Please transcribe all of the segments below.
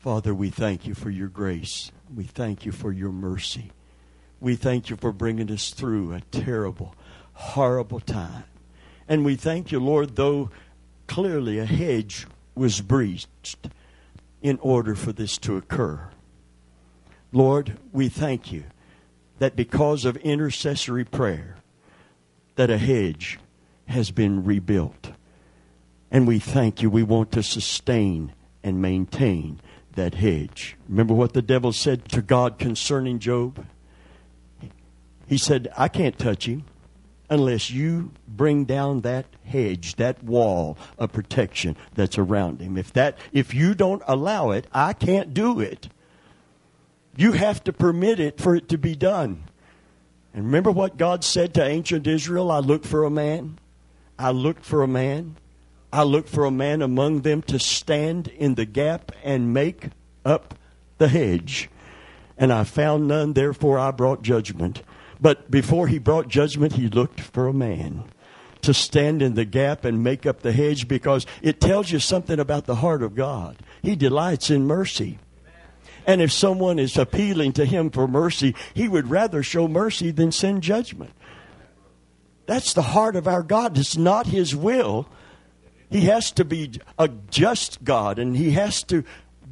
Father, we thank you for your grace. We thank you for your mercy. We thank you for bringing us through a terrible, horrible time. And we thank you, Lord, though clearly a hedge was breached in order for this to occur. Lord, we thank you that because of intercessory prayer, that a hedge has been rebuilt. And we thank you. We want to sustain and maintain that hedge. Remember what the devil said to God concerning Job? He said, I can't touch him unless you bring down that hedge, that wall of protection that's around him. If that if you don't allow it, I can't do it. You have to permit it for it to be done. And remember what God said to ancient Israel? I looked for a man. I looked for a man. I looked for a man among them to stand in the gap and make up the hedge. And I found none, therefore I brought judgment. But before he brought judgment, he looked for a man to stand in the gap and make up the hedge because it tells you something about the heart of God. He delights in mercy. And if someone is appealing to him for mercy, he would rather show mercy than send judgment. That's the heart of our God. It's not his will. He has to be a just God and he has to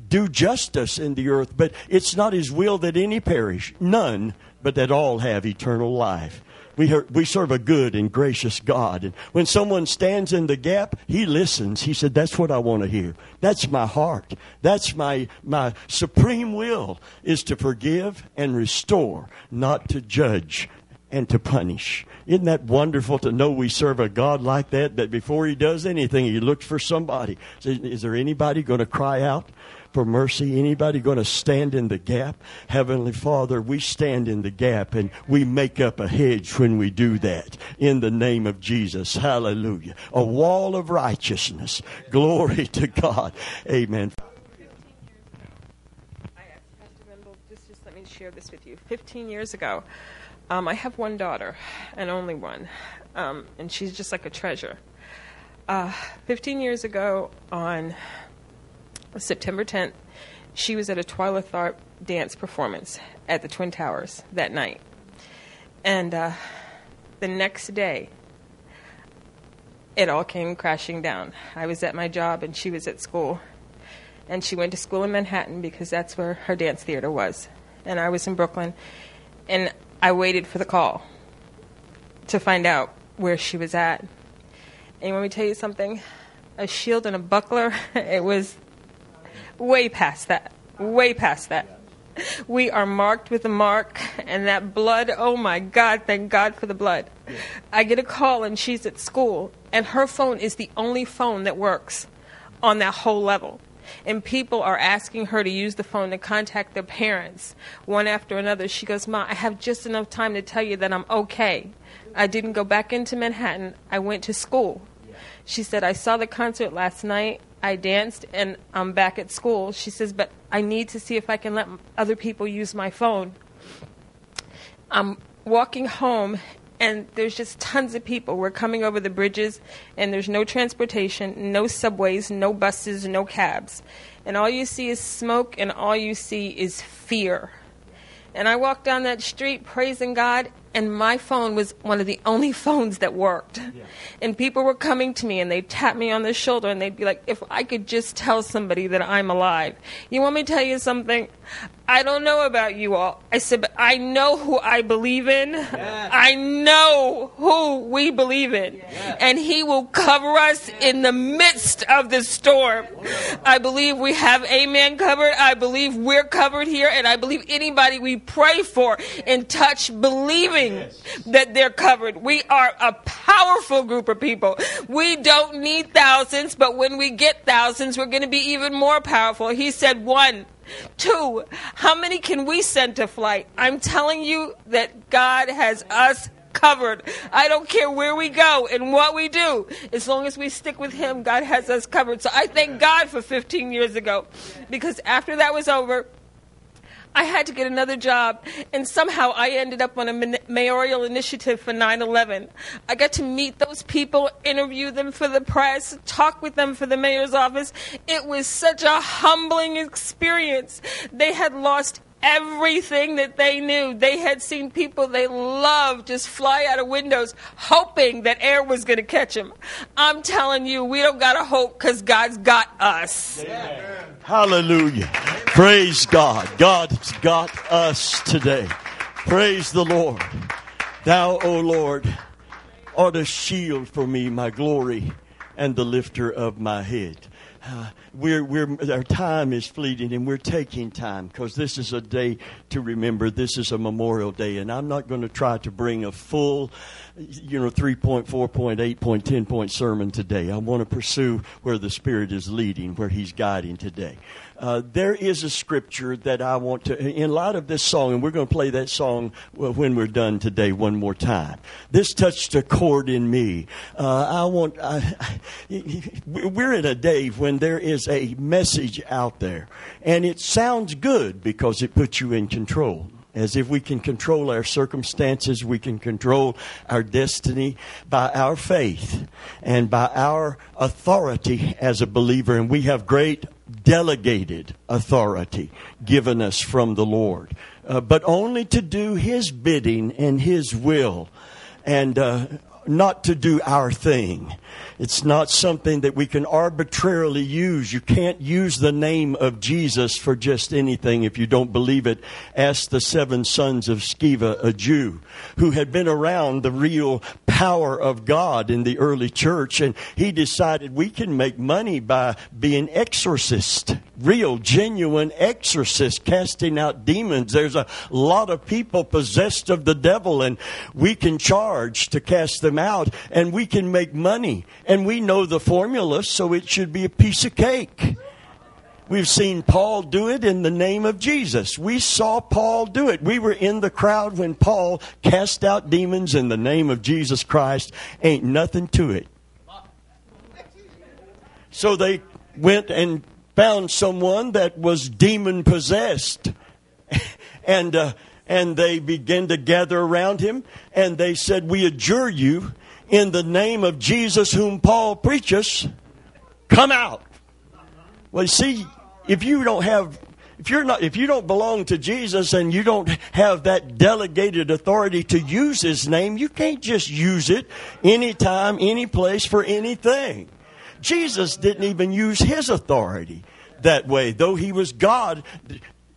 do justice in the earth, but it's not his will that any perish, none, but that all have eternal life. We, we serve a good and gracious God. And when someone stands in the gap, he listens. He said, That's what I want to hear. That's my heart. That's my, my supreme will is to forgive and restore, not to judge and to punish. Isn't that wonderful to know we serve a God like that, that before he does anything, he looks for somebody. Is there anybody going to cry out? for mercy? Anybody going to stand in the gap? Heavenly Father, we stand in the gap and we make up a hedge when we do that in the name of Jesus. Hallelujah. A wall of righteousness. Glory to God. Amen. Just, let me share this with you. 15 years ago, um, I have one daughter, and only one, um, and she's just like a treasure. Uh, 15 years ago, on September 10th, she was at a Twyla Tharp dance performance at the Twin Towers that night. And uh, the next day, it all came crashing down. I was at my job and she was at school. And she went to school in Manhattan because that's where her dance theater was. And I was in Brooklyn. And I waited for the call to find out where she was at. And let me tell you something? A shield and a buckler, it was way past that. Way past that. We are marked with a mark, and that blood, oh my God, thank God for the blood. I get a call, and she's at school, and her phone is the only phone that works on that whole level. And people are asking her to use the phone to contact their parents one after another. She goes, Ma, I have just enough time to tell you that I'm okay. I didn't go back into Manhattan, I went to school. She said, I saw the concert last night. I danced and I'm back at school. She says, but I need to see if I can let other people use my phone. I'm walking home and there's just tons of people. We're coming over the bridges and there's no transportation, no subways, no buses, no cabs. And all you see is smoke and all you see is fear. And I walked down that street praising God and my phone was one of the only phones that worked. Yeah. And people were coming to me and they'd tap me on the shoulder and they'd be like, if I could just tell somebody that I'm alive. You want me to tell you something? I don't know about you all. I said, but I know who I believe in. Yes. I know who we believe in. Yes. And He will cover us yes. in the midst of the storm. I believe we have Amen covered. I believe we're covered here. And I believe anybody we pray for and touch believing that they're covered. We are a powerful group of people. We don't need thousands, but when we get thousands, we're going to be even more powerful. He said one Two, how many can we send to flight? I'm telling you that God has us covered. I don't care where we go and what we do. As long as we stick with Him, God has us covered. So I thank God for 15 years ago because after that was over, I had to get another job, and somehow I ended up on a mayoral initiative for 9 11. I got to meet those people, interview them for the press, talk with them for the mayor's office. It was such a humbling experience. They had lost everything that they knew. They had seen people they loved just fly out of windows, hoping that air was going to catch them. I'm telling you, we don't got to hope because God's got us. Amen. Hallelujah. Praise God. God's got us today. Praise the Lord. Thou, O Lord, art a shield for me, my glory, and the lifter of my head. Uh, we're, we're, our time is fleeting and we're taking time because this is a day to remember. This is a Memorial Day, and I'm not going to try to bring a full, you know, three point, sermon today. I want to pursue where the Spirit is leading, where He's guiding today. Uh, there is a scripture that I want to, in light of this song, and we're going to play that song when we're done today one more time. This touched a chord in me. Uh, I want, I, we're in a day when there is a message out there, and it sounds good because it puts you in control as if we can control our circumstances, we can control our destiny by our faith and by our authority as a believer. And we have great delegated authority given us from the Lord, uh, but only to do His bidding and His will. And uh, not to do our thing. It's not something that we can arbitrarily use. You can't use the name of Jesus for just anything if you don't believe it. Ask the seven sons of Sceva, a Jew, who had been around the real power of God in the early church, and he decided we can make money by being exorcist, real, genuine exorcist, casting out demons. There's a lot of people possessed of the devil, and we can charge to cast them out, and we can make money. And we know the formula, so it should be a piece of cake. We've seen Paul do it in the name of Jesus. We saw Paul do it. We were in the crowd when Paul cast out demons in the name of Jesus Christ. Ain't nothing to it. So they went and found someone that was demon possessed. and, uh, and they began to gather around him and they said, We adjure you in the name of Jesus whom Paul preaches, come out. Well, see, if you don't have if you're not if you don't belong to Jesus and you don't have that delegated authority to use his name, you can't just use it anytime, any place for anything. Jesus didn't even use his authority that way, though he was God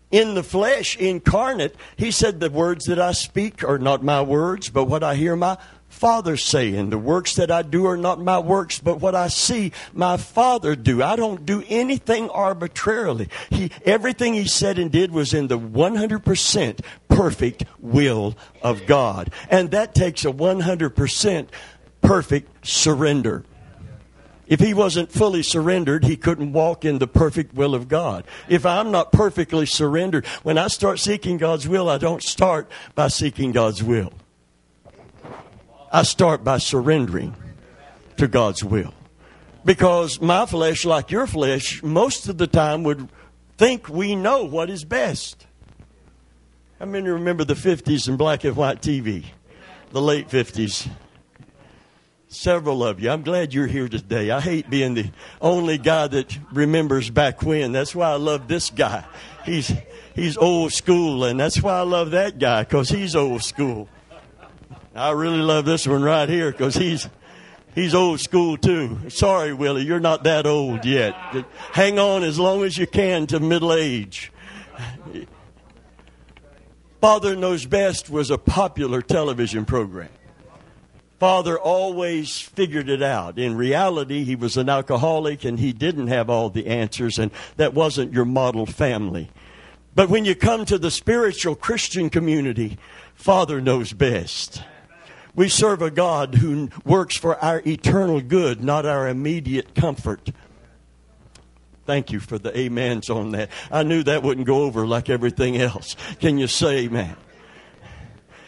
in the flesh incarnate. He said the words that I speak are not my words, but what I hear my Father saying, The works that I do are not my works, but what I see my Father do. I don't do anything arbitrarily. He, everything he said and did was in the 100% perfect will of God. And that takes a 100% perfect surrender. If he wasn't fully surrendered, he couldn't walk in the perfect will of God. If I'm not perfectly surrendered, when I start seeking God's will, I don't start by seeking God's will. I start by surrendering to God's will. Because my flesh, like your flesh, most of the time would think we know what is best. How many remember the 50s and black and white TV? The late 50s. Several of you. I'm glad you're here today. I hate being the only guy that remembers back when. That's why I love this guy. He's, he's old school, and that's why I love that guy, because he's old school. I really love this one right here because he's he's old school too. Sorry, Willie, you're not that old yet. Hang on as long as you can to middle age. Father Knows Best was a popular television program. Father always figured it out. In reality, he was an alcoholic and he didn't have all the answers, and that wasn't your model family. But when you come to the spiritual Christian community, Father knows best. We serve a God who works for our eternal good, not our immediate comfort. Thank you for the amens on that. I knew that wouldn't go over like everything else. Can you say amen?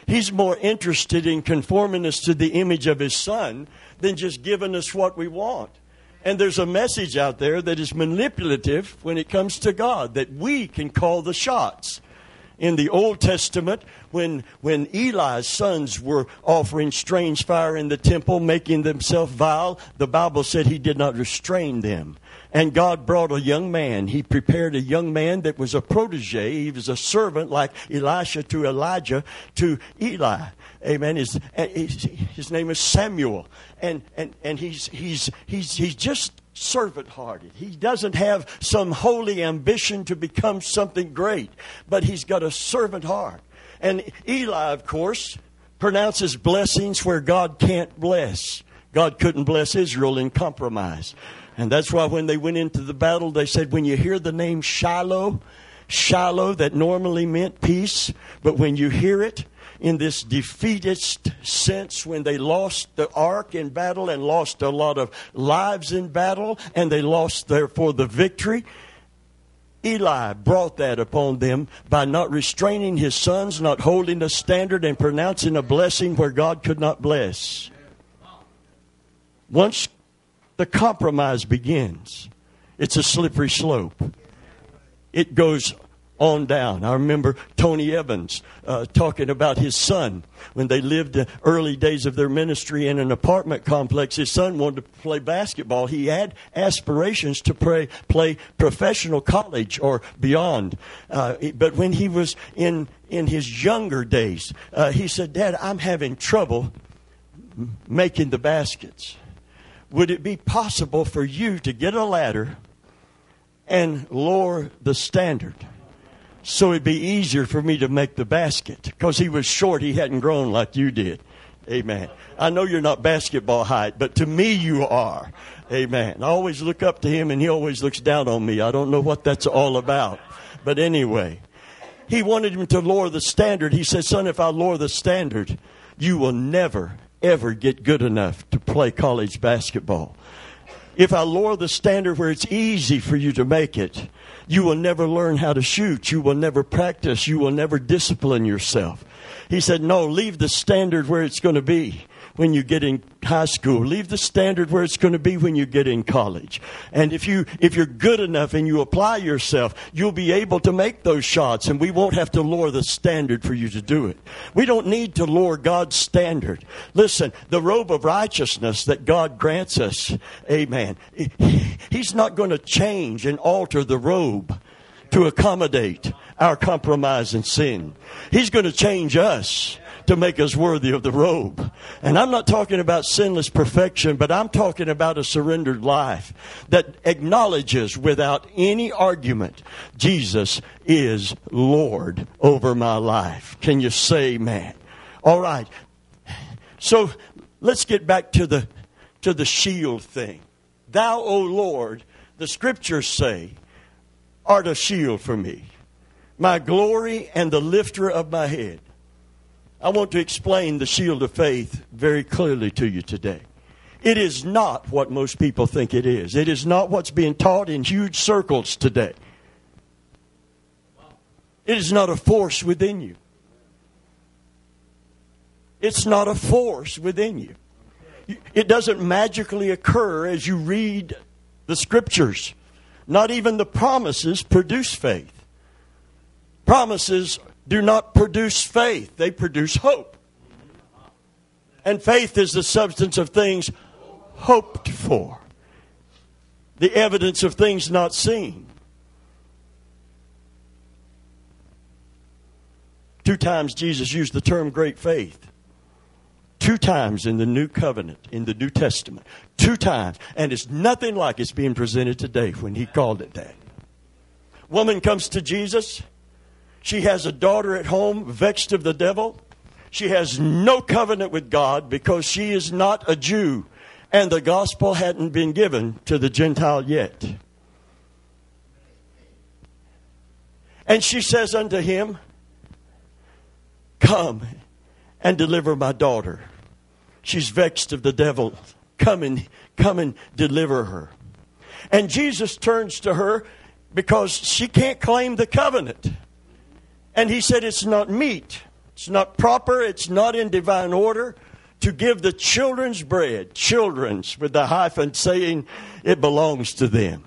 He's more interested in conforming us to the image of His Son than just giving us what we want. And there's a message out there that is manipulative when it comes to God, that we can call the shots. In the Old Testament, when, when Eli's sons were offering strange fire in the temple, making themselves vile, the Bible said he did not restrain them. And God brought a young man. He prepared a young man that was a protege. He was a servant like Elisha to Elijah to Eli. Amen. His, his name is Samuel. And, and, and he's, he's, he's, he's just servant hearted. He doesn't have some holy ambition to become something great, but he's got a servant heart. And Eli, of course, pronounces blessings where God can't bless. God couldn't bless Israel in compromise. And that's why when they went into the battle, they said, when you hear the name Shiloh, Shiloh, that normally meant peace, but when you hear it, in this defeatist sense when they lost the ark in battle and lost a lot of lives in battle and they lost therefore the victory. Eli brought that upon them by not restraining his sons, not holding a standard, and pronouncing a blessing where God could not bless. Once the compromise begins, it's a slippery slope. It goes on down. I remember Tony Evans uh, talking about his son when they lived the early days of their ministry in an apartment complex. His son wanted to play basketball. He had aspirations to play, play professional college or beyond. Uh, but when he was in, in his younger days, uh, he said, Dad, I'm having trouble making the baskets. Would it be possible for you to get a ladder and lower the standard? So it'd be easier for me to make the basket. Because he was short, he hadn't grown like you did. Amen. I know you're not basketball height, but to me you are. Amen. I always look up to him and he always looks down on me. I don't know what that's all about. But anyway, he wanted him to lower the standard. He said, Son, if I lower the standard, you will never, ever get good enough to play college basketball. If I lower the standard where it's easy for you to make it, you will never learn how to shoot. You will never practice. You will never discipline yourself. He said, No, leave the standard where it's going to be when you get in high school. Leave the standard where it's going to be when you get in college. And if you if you're good enough and you apply yourself, you'll be able to make those shots and we won't have to lower the standard for you to do it. We don't need to lower God's standard. Listen, the robe of righteousness that God grants us, amen. He's not going to change and alter the robe to accommodate our compromise and sin. He's going to change us to make us worthy of the robe. And I'm not talking about sinless perfection, but I'm talking about a surrendered life that acknowledges without any argument Jesus is Lord over my life. Can you say amen? All right. So let's get back to the to the shield thing. Thou, O Lord, the scriptures say, art a shield for me, my glory and the lifter of my head. I want to explain the shield of faith very clearly to you today. It is not what most people think it is. It is not what's being taught in huge circles today. It is not a force within you. It's not a force within you. It doesn't magically occur as you read the scriptures. Not even the promises produce faith. Promises do not produce faith, they produce hope. And faith is the substance of things hoped for, the evidence of things not seen. Two times Jesus used the term great faith. Two times in the New Covenant, in the New Testament. Two times. And it's nothing like it's being presented today when he called it that. Woman comes to Jesus. She has a daughter at home vexed of the devil. She has no covenant with God because she is not a Jew and the gospel hadn't been given to the Gentile yet. And she says unto him, Come and deliver my daughter. She's vexed of the devil. Come and come and deliver her. And Jesus turns to her because she can't claim the covenant. And he said, It's not meet, it's not proper, it's not in divine order to give the children's bread, children's with the hyphen saying it belongs to them.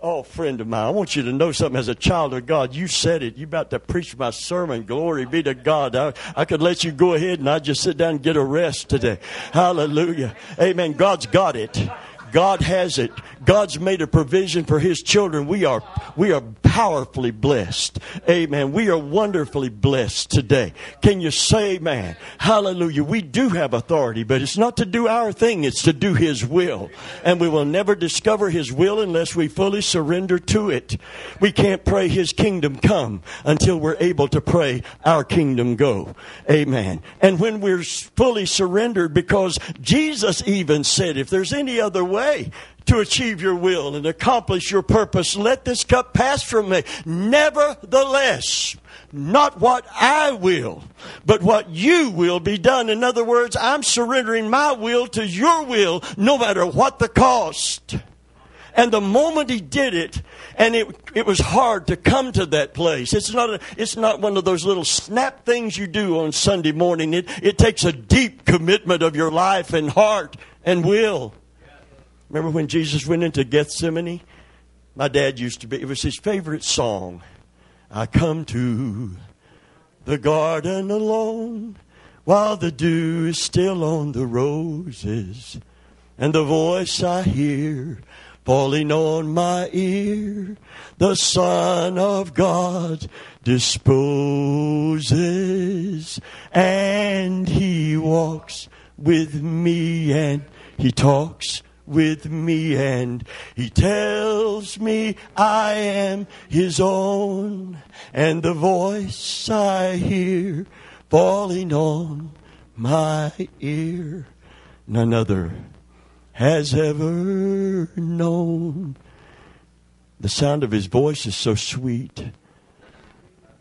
Oh, friend of mine, I want you to know something. As a child of God, you said it. You're about to preach my sermon. Glory be to God. I, I could let you go ahead and I'd just sit down and get a rest today. Hallelujah. Amen. God's got it. God has it. God's made a provision for His children. We are, we are powerfully blessed. Amen. We are wonderfully blessed today. Can you say amen? Hallelujah. We do have authority, but it's not to do our thing. It's to do His will. And we will never discover His will unless we fully surrender to it. We can't pray His kingdom come until we're able to pray our kingdom go. Amen. And when we're fully surrendered, because Jesus even said, if there's any other way, to achieve your will and accomplish your purpose. Let this cup pass from me. Nevertheless, not what I will, but what you will be done. In other words, I'm surrendering my will to your will, no matter what the cost. And the moment he did it, and it, it was hard to come to that place. It's not, a, it's not one of those little snap things you do on Sunday morning. It, it takes a deep commitment of your life and heart and will. Remember when Jesus went into Gethsemane? My dad used to be, it was his favorite song. I come to the garden alone while the dew is still on the roses and the voice I hear falling on my ear, the Son of God disposes and he walks with me and he talks with me and he tells me I am his own and the voice I hear falling on my ear none other has ever known. The sound of his voice is so sweet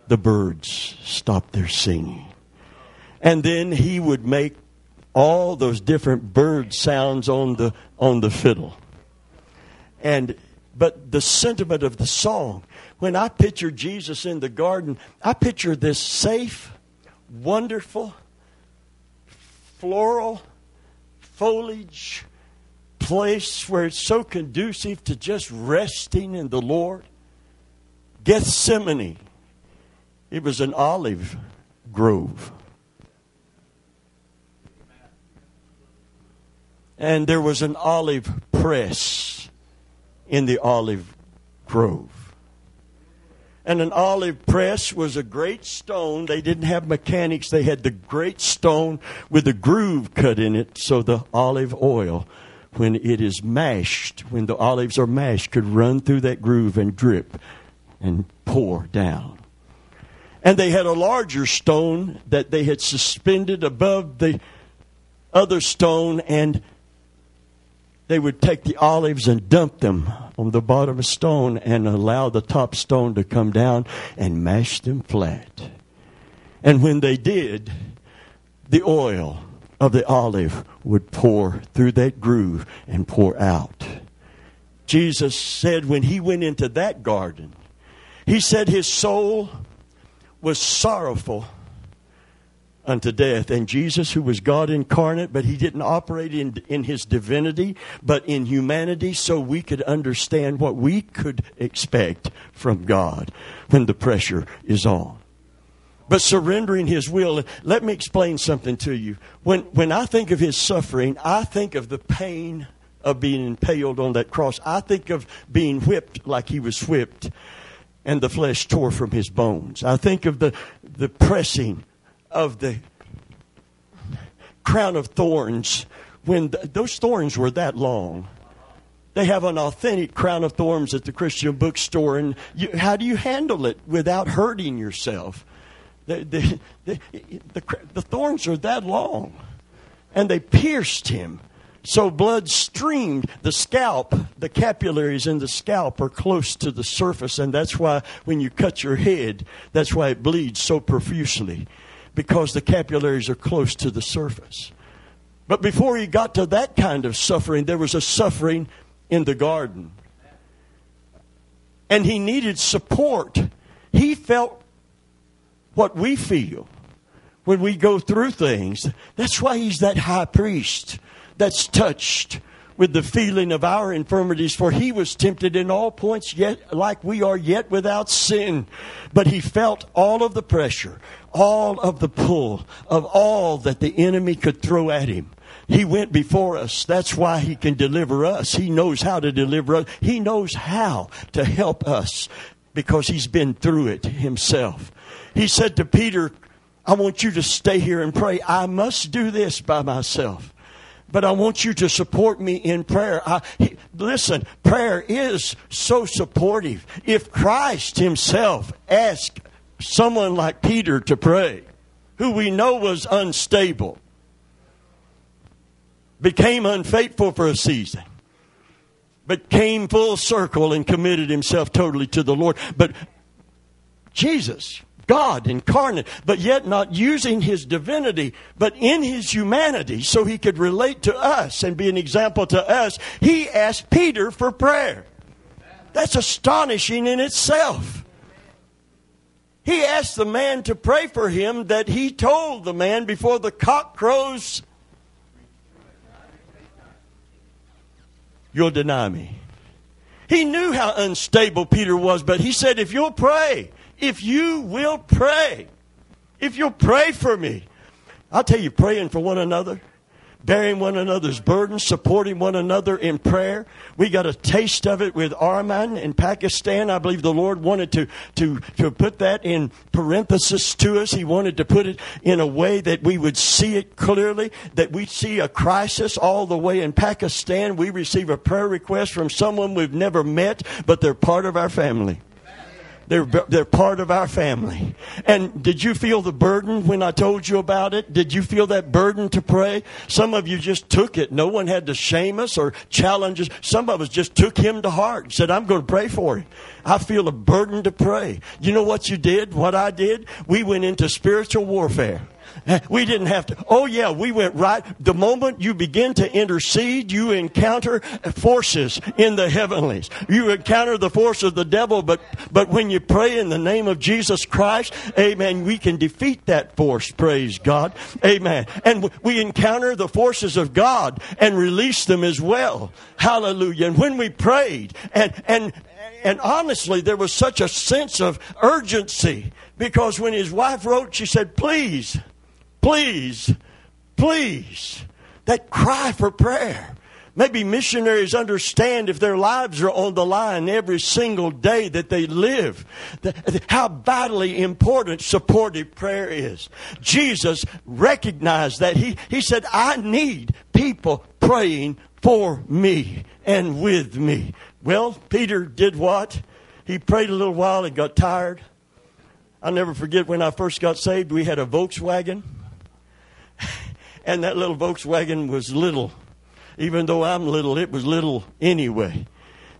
the birds stop their singing. And then he would make all those different bird sounds on the on the fiddle. And but the sentiment of the song, when I picture Jesus in the garden, I picture this safe, wonderful, floral foliage place where it's so conducive to just resting in the Lord. Gethsemane. It was an olive grove. And there was an olive press in the olive grove. And an olive press was a great stone. They didn't have mechanics. They had the great stone with a groove cut in it so the olive oil, when it is mashed, when the olives are mashed, could run through that groove and drip and pour down. And they had a larger stone that they had suspended above the other stone and they would take the olives and dump them on the bottom of stone and allow the top stone to come down and mash them flat. And when they did, the oil of the olive would pour through that groove and pour out. Jesus said when he went into that garden, he said his soul was sorrowful unto death. And Jesus, who was God incarnate, but he didn't operate in, in his divinity, but in humanity, so we could understand what we could expect from God when the pressure is on. But surrendering his will, let me explain something to you. When, when I think of his suffering, I think of the pain of being impaled on that cross. I think of being whipped like he was whipped and the flesh tore from his bones. I think of the, the pressing of the crown of thorns when the, those thorns were that long. They have an authentic crown of thorns at the Christian bookstore, and you, how do you handle it without hurting yourself? The, the, the, the, the thorns are that long, and they pierced him. So blood streamed. The scalp, the capillaries in the scalp are close to the surface, and that's why when you cut your head, that's why it bleeds so profusely because the capillaries are close to the surface. But before he got to that kind of suffering, there was a suffering in the garden. And he needed support. He felt what we feel when we go through things. That's why he's that high priest that's touched with the feeling of our infirmities, for he was tempted in all points, yet like we are, yet without sin. But he felt all of the pressure, all of the pull of all that the enemy could throw at him. He went before us. That's why he can deliver us. He knows how to deliver us. He knows how to help us because he's been through it himself. He said to Peter, I want you to stay here and pray. I must do this by myself but I want you to support me in prayer. I, he, listen, prayer is so supportive. If Christ Himself asked someone like Peter to pray, who we know was unstable, became unfaithful for a season, but came full circle and committed himself totally to the Lord. But Jesus, God incarnate, but yet not using his divinity, but in his humanity so he could relate to us and be an example to us, he asked Peter for prayer. That's astonishing in itself. He asked the man to pray for him that he told the man before the cock crows, You'll deny me. He knew how unstable Peter was, but he said, If you'll pray, if you will pray, if you'll pray for me, I'll tell you, praying for one another, bearing one another's burdens, supporting one another in prayer. We got a taste of it with Arman in Pakistan. I believe the Lord wanted to, to, to put that in parenthesis to us. He wanted to put it in a way that we would see it clearly, that we see a crisis all the way in Pakistan. We receive a prayer request from someone we've never met, but they're part of our family. They're, they're part of our family. And did you feel the burden when I told you about it? Did you feel that burden to pray? Some of you just took it. No one had to shame us or challenge us. Some of us just took him to heart and said, I'm going to pray for him. I feel a burden to pray. You know what you did? What I did? We went into spiritual warfare. Eh, we didn't have to. Oh, yeah, we went right. The moment you begin to intercede, you encounter forces in the heavenlies. You encounter the force of the devil, but, but when you pray in the name of Jesus Christ, amen, we can defeat that force, praise God. Amen. And we encounter the forces of God and release them as well. Hallelujah. And when we prayed, and, and, and honestly, there was such a sense of urgency because when his wife wrote, she said, Please, Please, please. That cry for prayer. Maybe missionaries understand if their lives are on the line every single day that they live, how vitally important supportive prayer is. Jesus recognized that. He, he said, I need people praying for me and with me. Well, Peter did what? He prayed a little while and got tired. I'll never forget when I first got saved, we had a Volkswagen and that little Volkswagen was little. Even though I'm little, it was little anyway.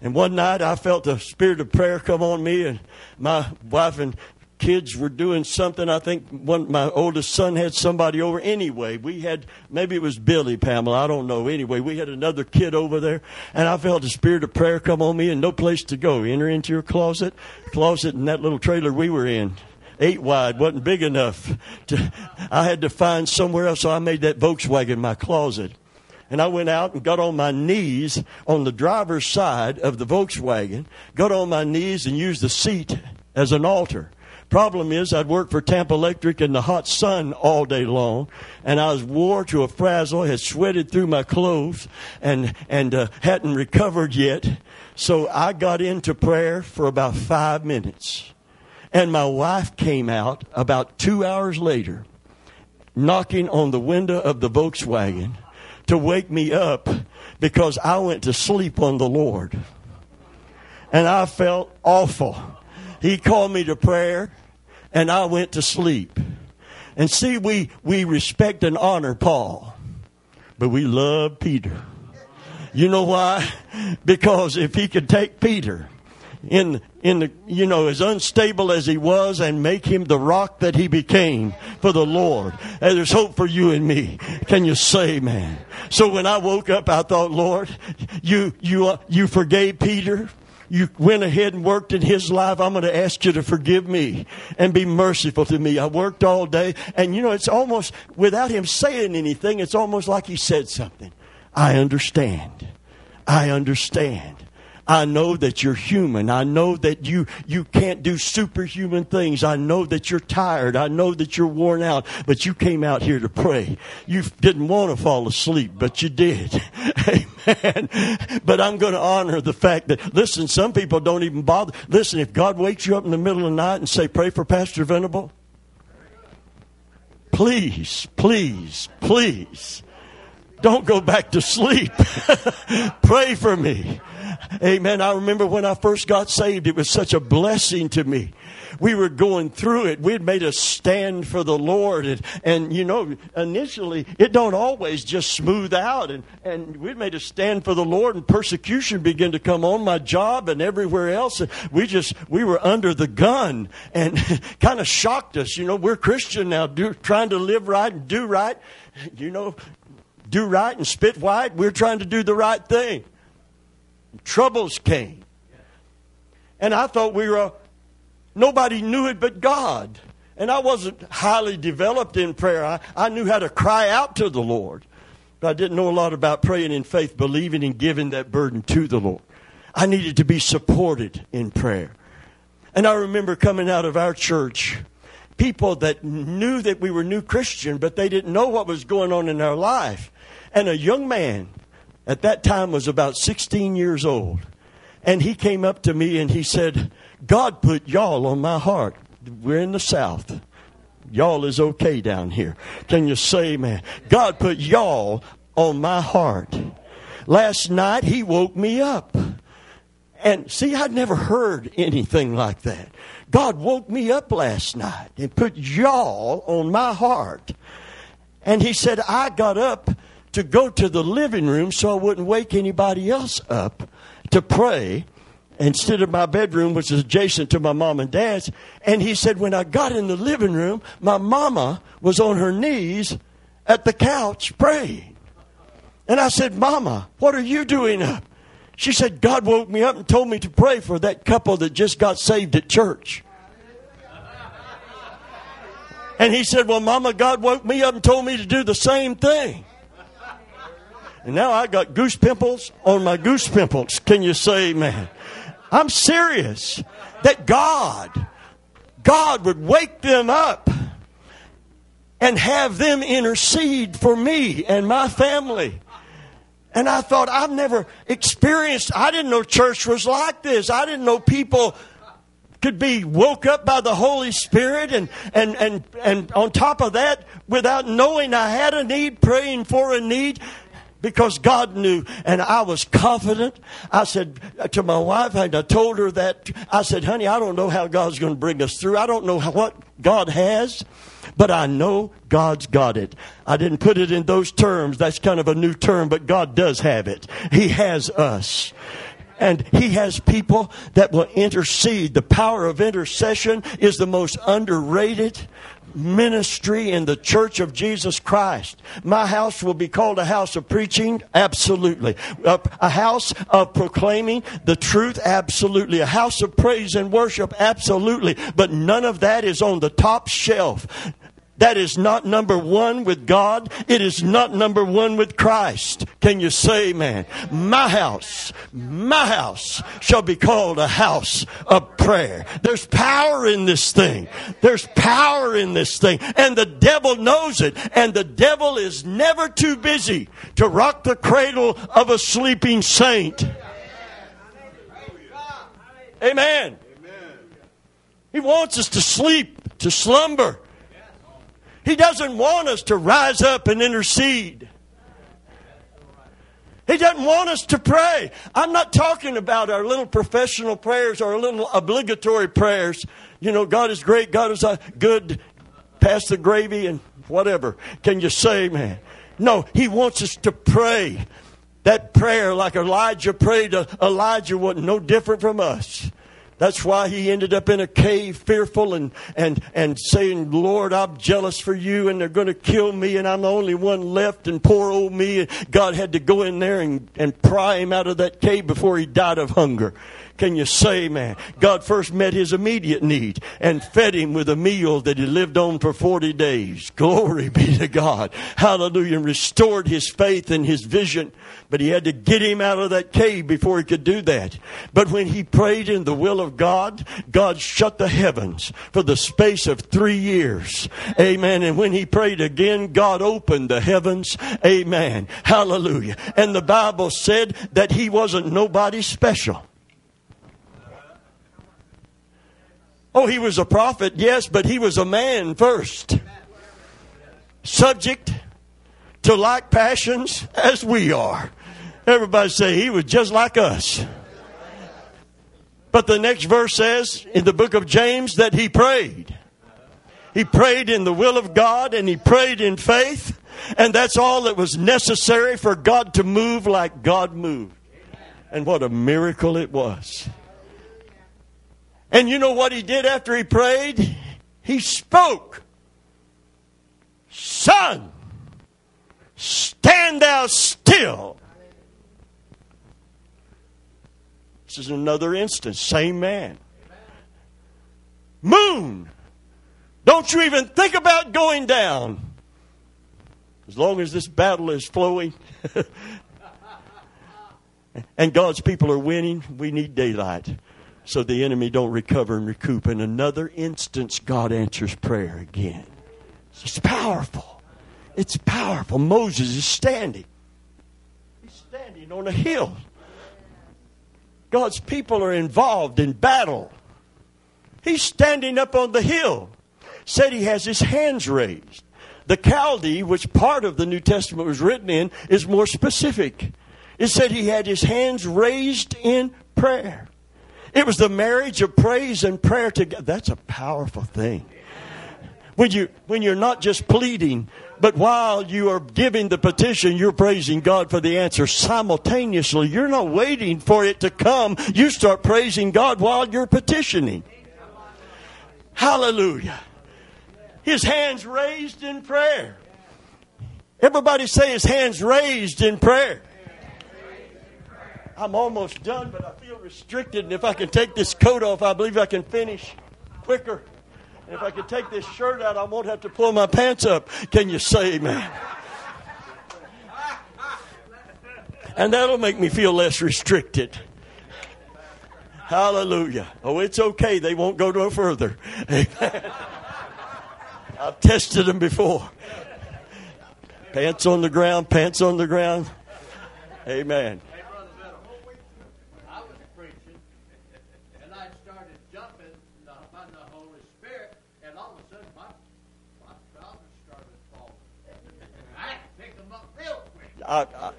And one night I felt the spirit of prayer come on me, and my wife and kids were doing something. I think one my oldest son had somebody over. Anyway, we had maybe it was Billy Pamela. I don't know. Anyway, we had another kid over there, and I felt the spirit of prayer come on me, and no place to go. Enter into your closet, closet in that little trailer we were in eight wide wasn't big enough. To, I had to find somewhere else, so I made that Volkswagen my closet. And I went out and got on my knees on the driver's side of the Volkswagen, got on my knees and used the seat as an altar. Problem is, I'd worked for Tampa Electric in the hot sun all day long, and I was wore to a frazzle, had sweated through my clothes, and and uh, hadn't recovered yet. So I got into prayer for about five minutes. And my wife came out about two hours later, knocking on the window of the Volkswagen to wake me up because I went to sleep on the Lord. And I felt awful. He called me to prayer, and I went to sleep. And see, we, we respect and honor Paul, but we love Peter. You know why? Because if he could take Peter in in the you know as unstable as he was and make him the rock that he became for the Lord. And there's hope for you and me. Can you say, man? So when I woke up, I thought, Lord, you you uh, you forgave Peter. You went ahead and worked in his life. I'm going to ask you to forgive me and be merciful to me. I worked all day, and you know, it's almost without him saying anything. It's almost like he said something. I understand. I understand. I know that you're human. I know that you, you can't do superhuman things. I know that you're tired. I know that you're worn out, but you came out here to pray. You didn't want to fall asleep, but you did. Amen. But I'm going to honor the fact that, listen, some people don't even bother. Listen, if God wakes you up in the middle of the night and say, pray for Pastor Venable, please, please, please, don't go back to sleep. pray for me. Amen. I remember when I first got saved, it was such a blessing to me. We were going through it. We had made a stand for the Lord. And, and you know, initially, it don't always just smooth out. And, and we'd made a stand for the Lord, and persecution began to come on my job and everywhere else. And we just, we were under the gun and kind of shocked us. You know, we're Christian now, do, trying to live right and do right. You know, do right and spit white. We're trying to do the right thing troubles came. And I thought we were, nobody knew it but God. And I wasn't highly developed in prayer. I, I knew how to cry out to the Lord. But I didn't know a lot about praying in faith, believing and giving that burden to the Lord. I needed to be supported in prayer. And I remember coming out of our church, people that knew that we were new Christian, but they didn't know what was going on in our life. And a young man at that time was about 16 years old. And he came up to me and he said, God put y'all on my heart. We're in the South. Y'all is okay down here. Can you say, man? God put y'all on my heart. Last night he woke me up. And see, I'd never heard anything like that. God woke me up last night and put y'all on my heart. And he said, I got up to go to the living room so I wouldn't wake anybody else up to pray instead of my bedroom, which is adjacent to my mom and dad's. And he said, when I got in the living room, my mama was on her knees at the couch praying. And I said, Mama, what are you doing up? She said, God woke me up and told me to pray for that couple that just got saved at church. And he said, Well, Mama, God woke me up and told me to do the same thing. And now I got goose pimples on my goose pimples. Can you say amen? I'm serious that God, God would wake them up and have them intercede for me and my family. And I thought, I've never experienced, I didn't know church was like this. I didn't know people could be woke up by the Holy Spirit and, and, and, and on top of that, without knowing I had a need, praying for a need, because God knew, and I was confident. I said to my wife, and I told her that, I said, honey, I don't know how God's going to bring us through. I don't know what God has, but I know God's got it. I didn't put it in those terms. That's kind of a new term, but God does have it. He has us. And he has people that will intercede. The power of intercession is the most underrated ministry in the church of Jesus Christ. My house will be called a house of preaching? Absolutely. A, a, house of proclaiming the truth? Absolutely. A house of praise and worship? Absolutely. But none of that is on the top shelf. That is not number one with God. It is not number one with Christ. Can you say, man? My house, my house shall be called a house of prayer. There's power in this thing. There's power in this thing. And the devil knows it. And the devil is never too busy to rock the cradle of a sleeping saint. Amen. He wants us to sleep, to slumber. He doesn't want us to rise up and intercede. He doesn't want us to pray. I'm not talking about our little professional prayers or our little obligatory prayers. You know, God is great, God is a good, pass the gravy and whatever. Can you say, man? No, He wants us to pray. That prayer, like Elijah prayed, uh, Elijah wasn't no different from us. That's why he ended up in a cave, fearful and, and, and saying, Lord, I'm jealous for you and they're going to kill me and I'm the only one left and poor old me. God had to go in there and, and pry him out of that cave before he died of hunger. Can you say, man? God first met his immediate need and fed him with a meal that he lived on for 40 days. Glory be to God. Hallelujah. And restored his faith and his vision. But he had to get him out of that cave before he could do that. But when he prayed in the will of God, God shut the heavens for the space of three years. Amen. And when he prayed again, God opened the heavens. Amen. Hallelujah. And the Bible said that he wasn't nobody special. Oh, he was a prophet, yes, but he was a man first. Subject to like passions as we are. Everybody say he was just like us. But the next verse says in the book of James that he prayed. He prayed in the will of God and he prayed in faith. And that's all that was necessary for God to move like God moved. And what a miracle it was. And you know what he did after he prayed? He spoke. Sun, stand thou still. This is another instance. Same man. Moon, don't you even think about going down. As long as this battle is flowing and God's people are winning, we need daylight so the enemy don't recover and recoup. In another instance, God answers prayer again. It's powerful. It's powerful. Moses is standing. He's standing on a hill. God's people are involved in battle. He's standing up on the hill. Said he has his hands raised. The Chaldee, which part of the New Testament was written in, is more specific. It said he had his hands raised in prayer. It was the marriage of praise and prayer together. That's a powerful thing. When you when you're not just pleading, but while you are giving the petition, you're praising God for the answer simultaneously. You're not waiting for it to come. You start praising God while you're petitioning. Hallelujah. His hands raised in prayer. Everybody say his hands raised in prayer. I'm almost done, but I restricted. And if I can take this coat off, I believe I can finish quicker. And if I can take this shirt out, I won't have to pull my pants up. Can you say amen? And that'll make me feel less restricted. Hallelujah. Oh, it's okay. They won't go no further. Amen. I've tested them before. Pants on the ground, pants on the ground. Amen. I, I,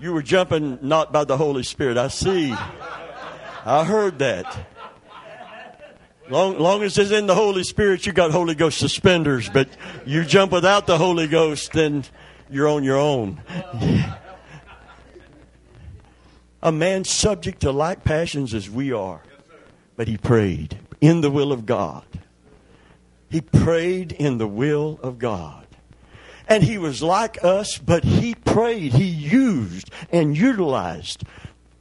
you were jumping not by the Holy Spirit. I see. I heard that. Long, long as it's in the Holy Spirit, you got Holy Ghost suspenders. But you jump without the Holy Ghost, then you're on your own. A man subject to like passions as we are, but he prayed in the will of God. He prayed in the will of God. And he was like us, but he prayed. He used and utilized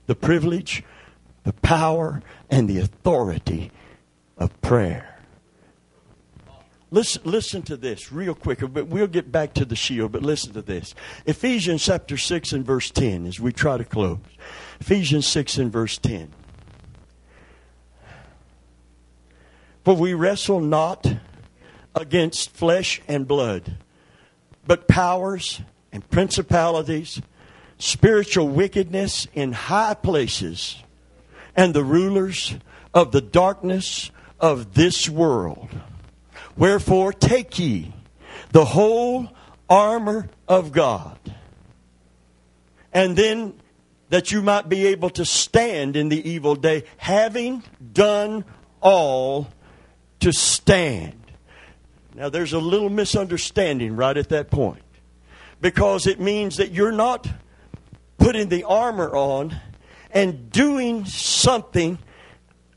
the privilege, the power, and the authority of prayer. Listen, listen to this real quick, but we'll get back to the shield, but listen to this. Ephesians chapter 6 and verse 10 as we try to close. Ephesians 6 and verse 10. For we wrestle not against flesh and blood but powers and principalities, spiritual wickedness in high places, and the rulers of the darkness of this world. Wherefore, take ye the whole armor of God, and then that you might be able to stand in the evil day, having done all to stand. Now, there's a little misunderstanding right at that point because it means that you're not putting the armor on and doing something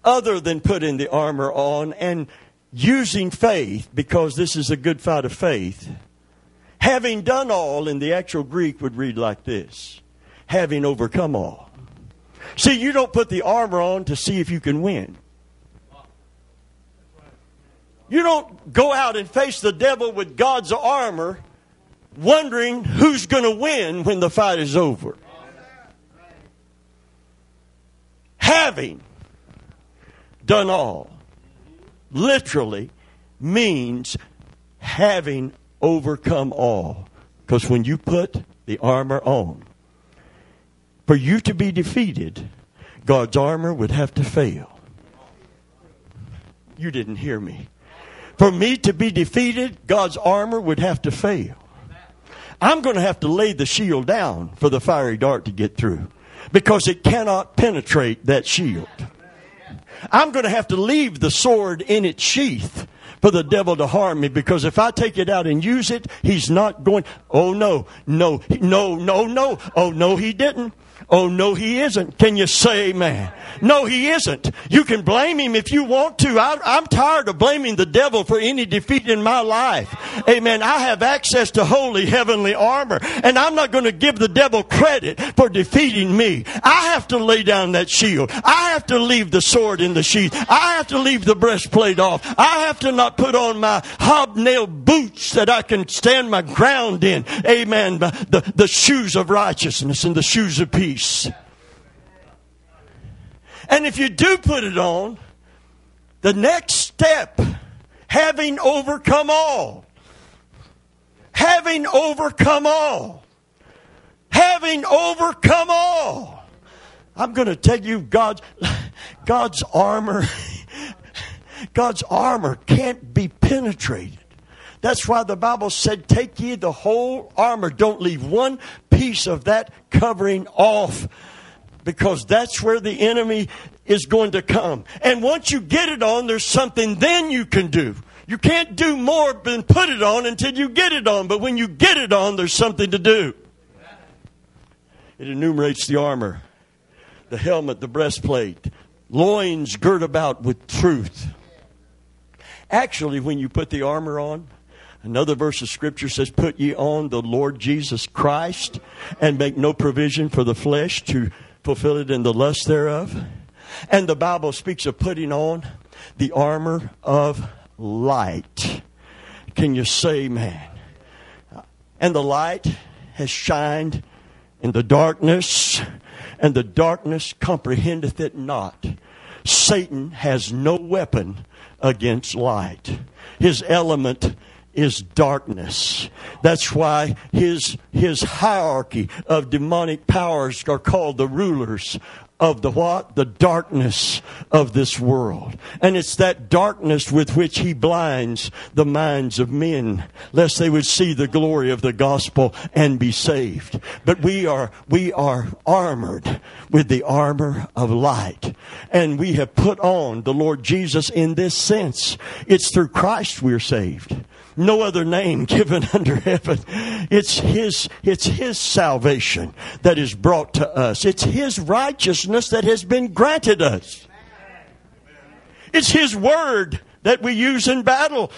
other than putting the armor on and using faith because this is a good fight of faith. Having done all in the actual Greek would read like this having overcome all. See, you don't put the armor on to see if you can win. You don't go out and face the devil with God's armor wondering who's going to win when the fight is over. Having done all literally means having overcome all. Because when you put the armor on, for you to be defeated, God's armor would have to fail. You didn't hear me. For me to be defeated, God's armor would have to fail. I'm going to have to lay the shield down for the fiery dart to get through because it cannot penetrate that shield. I'm going to have to leave the sword in its sheath for the devil to harm me because if I take it out and use it, he's not going, oh no, no, no, no, no, oh no, he didn't. Oh, no, he isn't. Can you say amen? No, he isn't. You can blame him if you want to. I, am tired of blaming the devil for any defeat in my life. Amen. I have access to holy heavenly armor, and I'm not going to give the devil credit for defeating me. I have to lay down that shield. I have to leave the sword in the sheath. I have to leave the breastplate off. I have to not put on my hobnail boots that I can stand my ground in. Amen. The, the shoes of righteousness and the shoes of peace. And if you do put it on, the next step, having overcome all, having overcome all, having overcome all. I'm going to tell you God's, God's armor, God's armor can't be penetrated. That's why the Bible said, Take ye the whole armor. Don't leave one piece of that covering off because that's where the enemy is going to come. And once you get it on, there's something then you can do. You can't do more than put it on until you get it on. But when you get it on, there's something to do. It enumerates the armor, the helmet, the breastplate, loins girt about with truth. Actually, when you put the armor on, Another verse of scripture says, Put ye on the Lord Jesus Christ and make no provision for the flesh to fulfill it in the lust thereof. And the Bible speaks of putting on the armor of light. Can you say, man? And the light has shined in the darkness, and the darkness comprehendeth it not. Satan has no weapon against light. His element is darkness. That's why his, his hierarchy of demonic powers are called the rulers of the what? The darkness of this world. And it's that darkness with which he blinds the minds of men, lest they would see the glory of the gospel and be saved. But we are, we are armored with the armor of light. And we have put on the Lord Jesus in this sense. It's through Christ we're saved no other name given under heaven. It's His, it's His salvation that is brought to us. It's His righteousness that has been granted us. It's His word that we use in battle.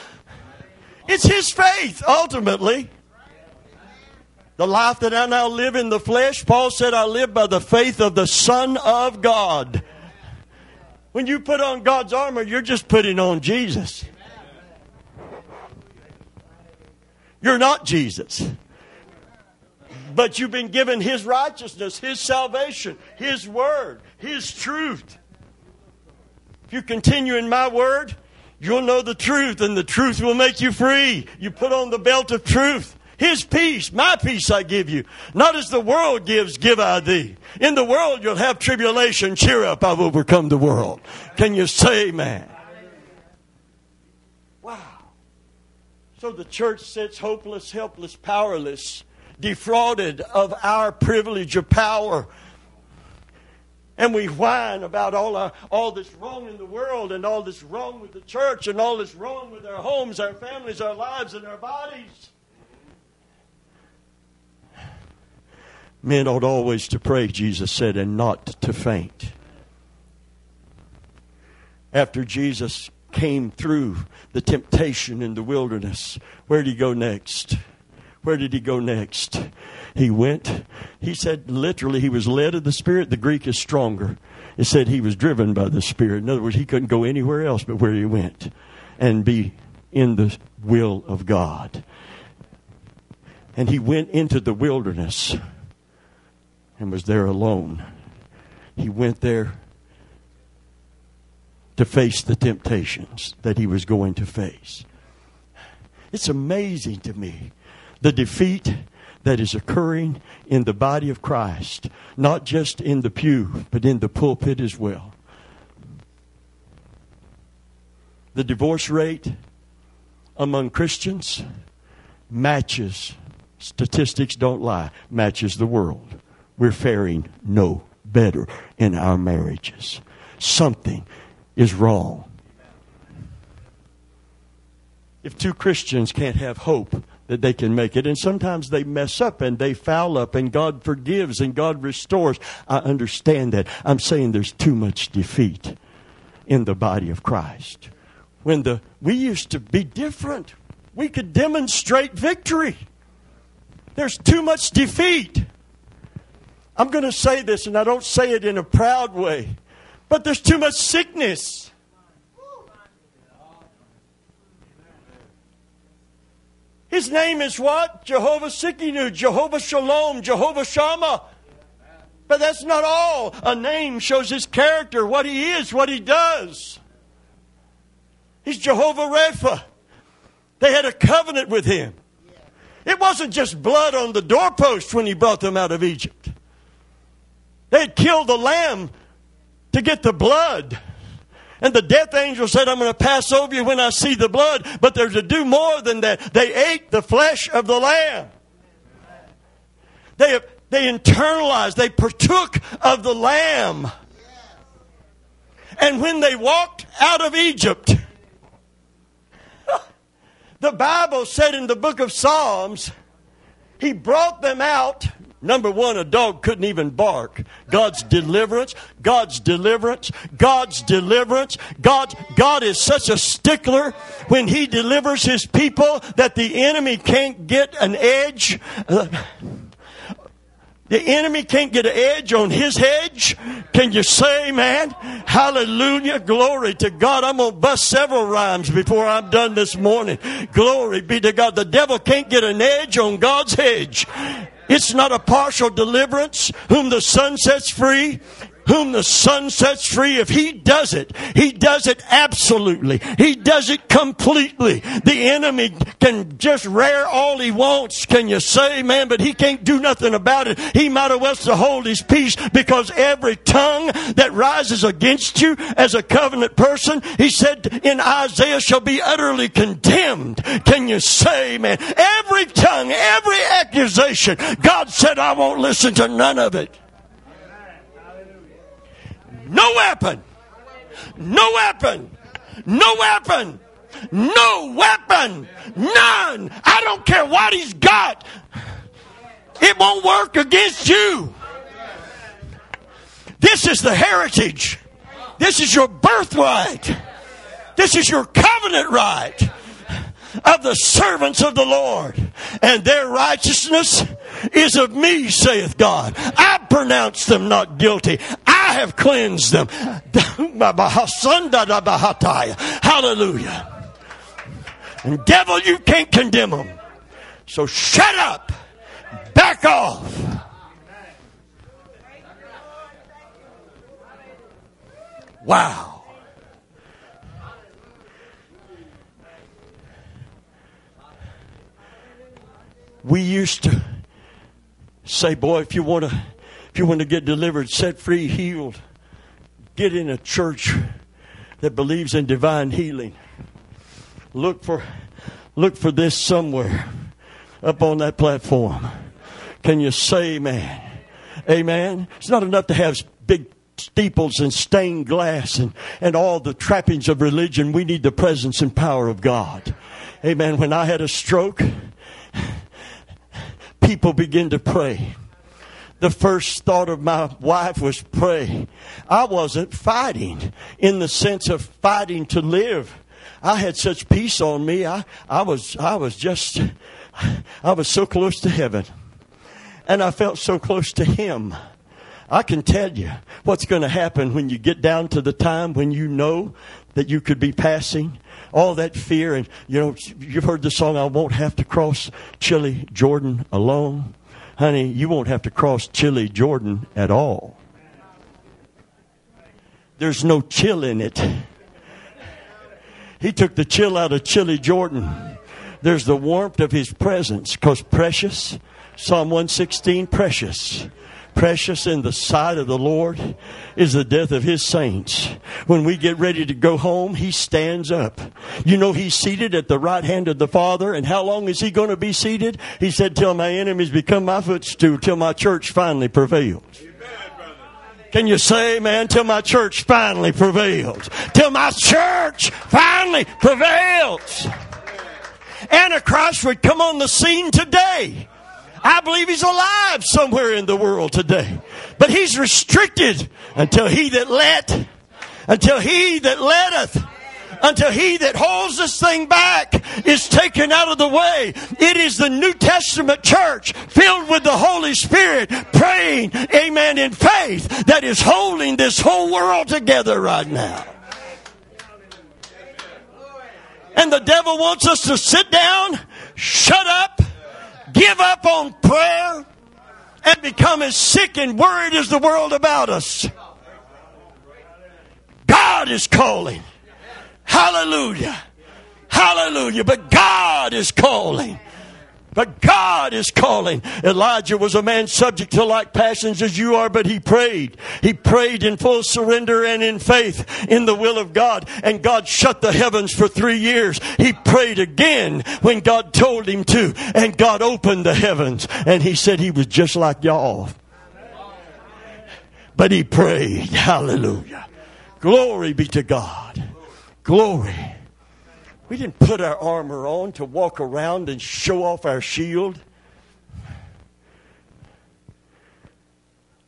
It's His faith, ultimately. The life that I now live in the flesh, Paul said, I live by the faith of the Son of God. When you put on God's armor, you're just putting on Jesus. You're not Jesus. But you've been given His righteousness, His salvation, His word, His truth. If you continue in my word, you'll know the truth, and the truth will make you free. You put on the belt of truth. His peace, my peace I give you. Not as the world gives, give I thee. In the world you'll have tribulation. Cheer up, I've overcome the world. Can you say amen? So the church sits hopeless, helpless, powerless, defrauded of our privilege of power. And we whine about all, our, all that's wrong in the world and all that's wrong with the church and all that's wrong with our homes, our families, our lives, and our bodies. Men ought always to pray, Jesus said, and not to faint. After Jesus came through the temptation in the wilderness, where did he go next? Where did he go next? He went, he said literally, he was led of the Spirit. The Greek is stronger. It said he was driven by the Spirit. In other words, he couldn't go anywhere else but where he went and be in the will of God. And he went into the wilderness and was there alone. He went there to face the temptations that he was going to face. It's amazing to me the defeat that is occurring in the body of Christ, not just in the pew, but in the pulpit as well. The divorce rate among Christians matches, statistics don't lie, matches the world. We're faring no better in our marriages. Something is wrong. If two Christians can't have hope that they can make it, and sometimes they mess up and they foul up, and God forgives and God restores, I understand that. I'm saying there's too much defeat in the body of Christ. When the we used to be different, we could demonstrate victory. There's too much defeat. I'm going to say this, and I don't say it in a proud way, but there's too much sickness. His name is what? Jehovah Tsidkenu, Jehovah Shalom, Jehovah Shammah. But that's not all. A name shows his character, what he is, what he does. He's Jehovah Rapha. They had a covenant with him. It wasn't just blood on the doorpost when he brought them out of Egypt. They had killed the lamb to get the blood. And the death angel said, I'm going to pass over you when I see the blood. But there's to do more than that. They ate the flesh of the lamb. They, they internalized, they partook of the lamb. And when they walked out of Egypt, the Bible said in the book of Psalms, He brought them out Number one, a dog couldn't even bark. God's deliverance, God's deliverance, God's deliverance. God, God is such a stickler when He delivers His people that the enemy can't get an edge. The enemy can't get an edge on his hedge. Can you say, man? Hallelujah. Glory to God. I'm going to bust several rhymes before I'm done this morning. Glory be to God. The devil can't get an edge on God's hedge. It's not a partial deliverance. Whom the Son sets free whom the Son sets free, if He does it, He does it absolutely. He does it completely. The enemy can just rear all he wants. Can you say, man? But he can't do nothing about it. He might as well to hold his peace because every tongue that rises against you as a covenant person, he said in Isaiah, shall be utterly condemned. Can you say, man? Every tongue, every accusation, God said, I won't listen to none of it. No weapon. No weapon. No weapon. No weapon. None. I don't care what he's got. It won't work against you. This is the heritage. This is your birthright. This is your covenant right of the servants of the Lord, and their righteousness is of me, saith God. I pronounce them not guilty. I have cleansed them. Hallelujah. And devil, you can't condemn them. So shut up. Back off. Wow. we used to say, boy, if you want to, if you want to get delivered, set free, healed, get in a church that believes in divine healing. Look for, look for this somewhere up on that platform. Can you say amen? Amen. It's not enough to have big steeples and stained glass and, and all the trappings of religion. We need the presence and power of God. Amen. When I had a stroke, people begin to pray. The first thought of my wife was pray. I wasn't fighting in the sense of fighting to live. I had such peace on me. I, I was, I was just, I was so close to heaven. And I felt so close to Him. I can tell you what's going to happen when you get down to the time when you know that you could be passing all that fear. And you know you've heard the song I won't have to cross chilly Jordan alone. Honey you won't have to cross chilly Jordan at all. There's no chill in it. He took the chill out of chilly Jordan. There's the warmth of his presence because precious. Psalm 116 precious Precious in the sight of the Lord is the death of his saints. When we get ready to go home, he stands up. You know, he's seated at the right hand of the Father. And how long is he going to be seated? He said, till my enemies become my footstool, till my church finally prevails. Can you say, man, till my church finally prevails? Till my church finally prevails. Antichrist would come on the scene today. I believe he's alive somewhere in the world today. But he's restricted until he that let, until he that letteth, until he that holds this thing back is taken out of the way. It is the New Testament church filled with the Holy Spirit praying, amen, in faith that is holding this whole world together right now. And the devil wants us to sit down, shut up, give up on prayer and become as sick and worried as the world about us. God is calling. Hallelujah. Hallelujah. But God is calling. But God is calling. Elijah was a man subject to like passions as you are, but he prayed. He prayed in full surrender and in faith in the will of God. And God shut the heavens for three years. He prayed again when God told him to. And God opened the heavens. And he said he was just like y'all. But he prayed. Hallelujah. Glory be to God. Glory. We didn't put our armor on to walk around and show off our shield.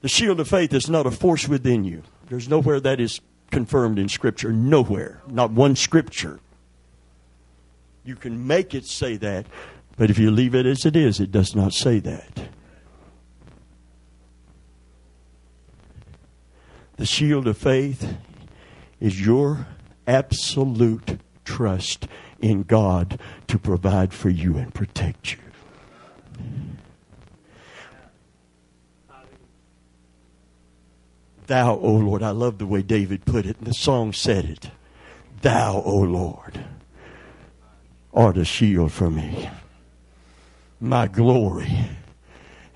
The shield of faith is not a force within you. There's nowhere that is confirmed in Scripture. Nowhere. Not one Scripture. You can make it say that, but if you leave it as it is, it does not say that. The shield of faith is your absolute trust in God to provide for you and protect you. Thou, O Lord, I love the way David put it, and the song said it. Thou, O Lord, art a shield for me, my glory,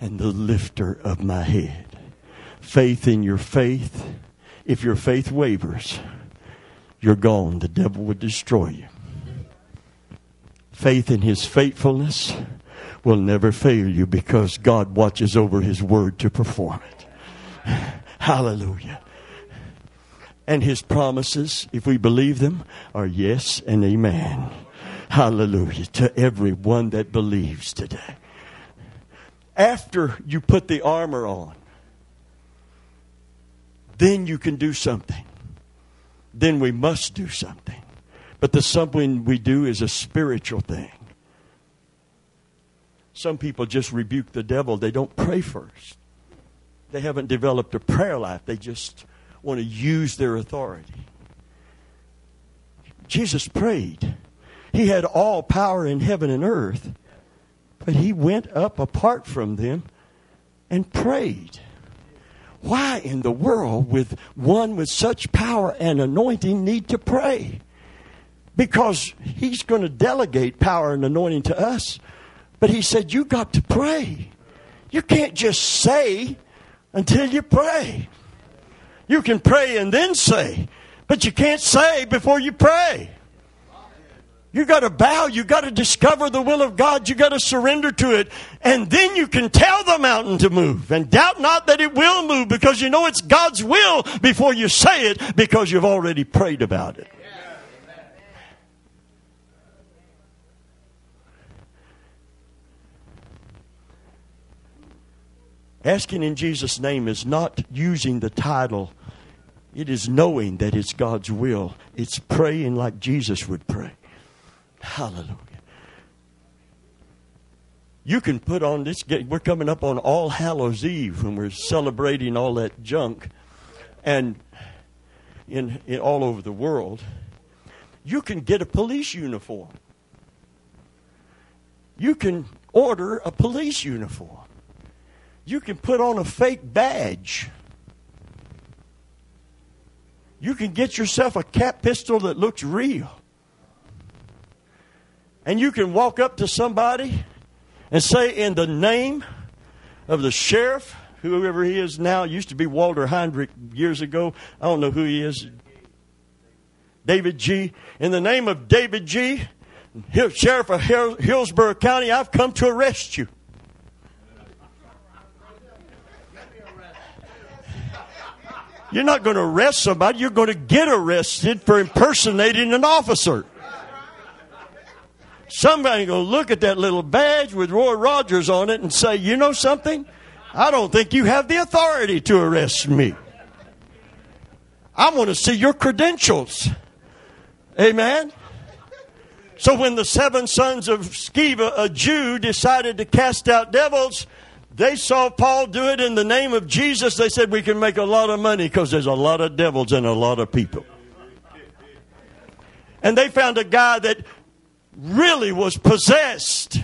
and the lifter of my head. Faith in your faith, if your faith wavers, you're gone. The devil would destroy you. Faith in his faithfulness will never fail you because God watches over his word to perform it. Hallelujah. And his promises, if we believe them, are yes and amen. Hallelujah to everyone that believes today. After you put the armor on, then you can do something then we must do something. But the something we do is a spiritual thing. Some people just rebuke the devil, they don't pray first. They haven't developed a prayer life, they just want to use their authority. Jesus prayed. He had all power in heaven and earth, but he went up apart from them and prayed. Why in the world with one with such power and anointing need to pray? Because he's going to delegate power and anointing to us. But he said, You got to pray. You can't just say until you pray. You can pray and then say, but you can't say before you pray. You got to bow. You got to discover the will of God. You got to surrender to it. And then you can tell the mountain to move. And doubt not that it will move because you know it's God's will before you say it because you've already prayed about it. Asking in Jesus' name is not using the title, it is knowing that it's God's will. It's praying like Jesus would pray. Hallelujah. You can put on this, we're coming up on All Hallows Eve when we're celebrating all that junk. And in, in all over the world, you can get a police uniform. You can order a police uniform. You can put on a fake badge. You can get yourself a cap pistol that looks real. And you can walk up to somebody and say, In the name of the sheriff, whoever he is now, used to be Walter Heinrich years ago. I don't know who he is. David Gee. In the name of David Gee., Sheriff of Hillsborough County, I've come to arrest you. You're not going to arrest somebody, you're going to get arrested for impersonating an officer. Somebody going to look at that little badge with Roy Rogers on it and say, You know something? I don't think you have the authority to arrest me. I want to see your credentials. Amen. So when the seven sons of Sceva, a Jew, decided to cast out devils, they saw Paul do it in the name of Jesus. They said, We can make a lot of money because there's a lot of devils and a lot of people. And they found a guy that really was possessed.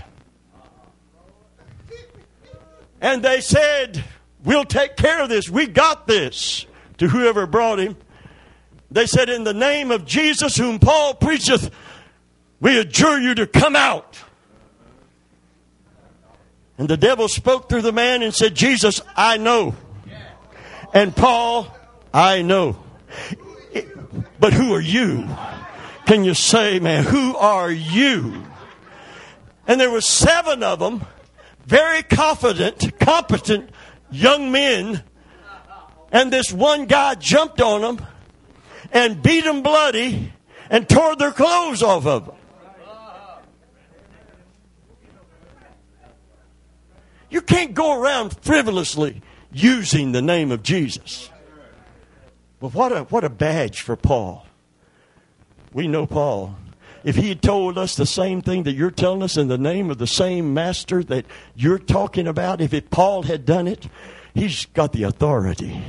And they said, We'll take care of this. We got this to whoever brought him. They said, In the name of Jesus, whom Paul preacheth, we adjure you to come out. And the devil spoke through the man and said, Jesus, I know. And Paul, I know. But who are you? Can you say, man, who are you? And there were seven of them, very confident, competent young men. And this one guy jumped on them and beat them bloody and tore their clothes off of them. You can't go around frivolously using the name of Jesus. But what a, what a badge for Paul. We know Paul. If he had told us the same thing that you're telling us in the name of the same master that you're talking about, if it, Paul had done it, he's got the authority.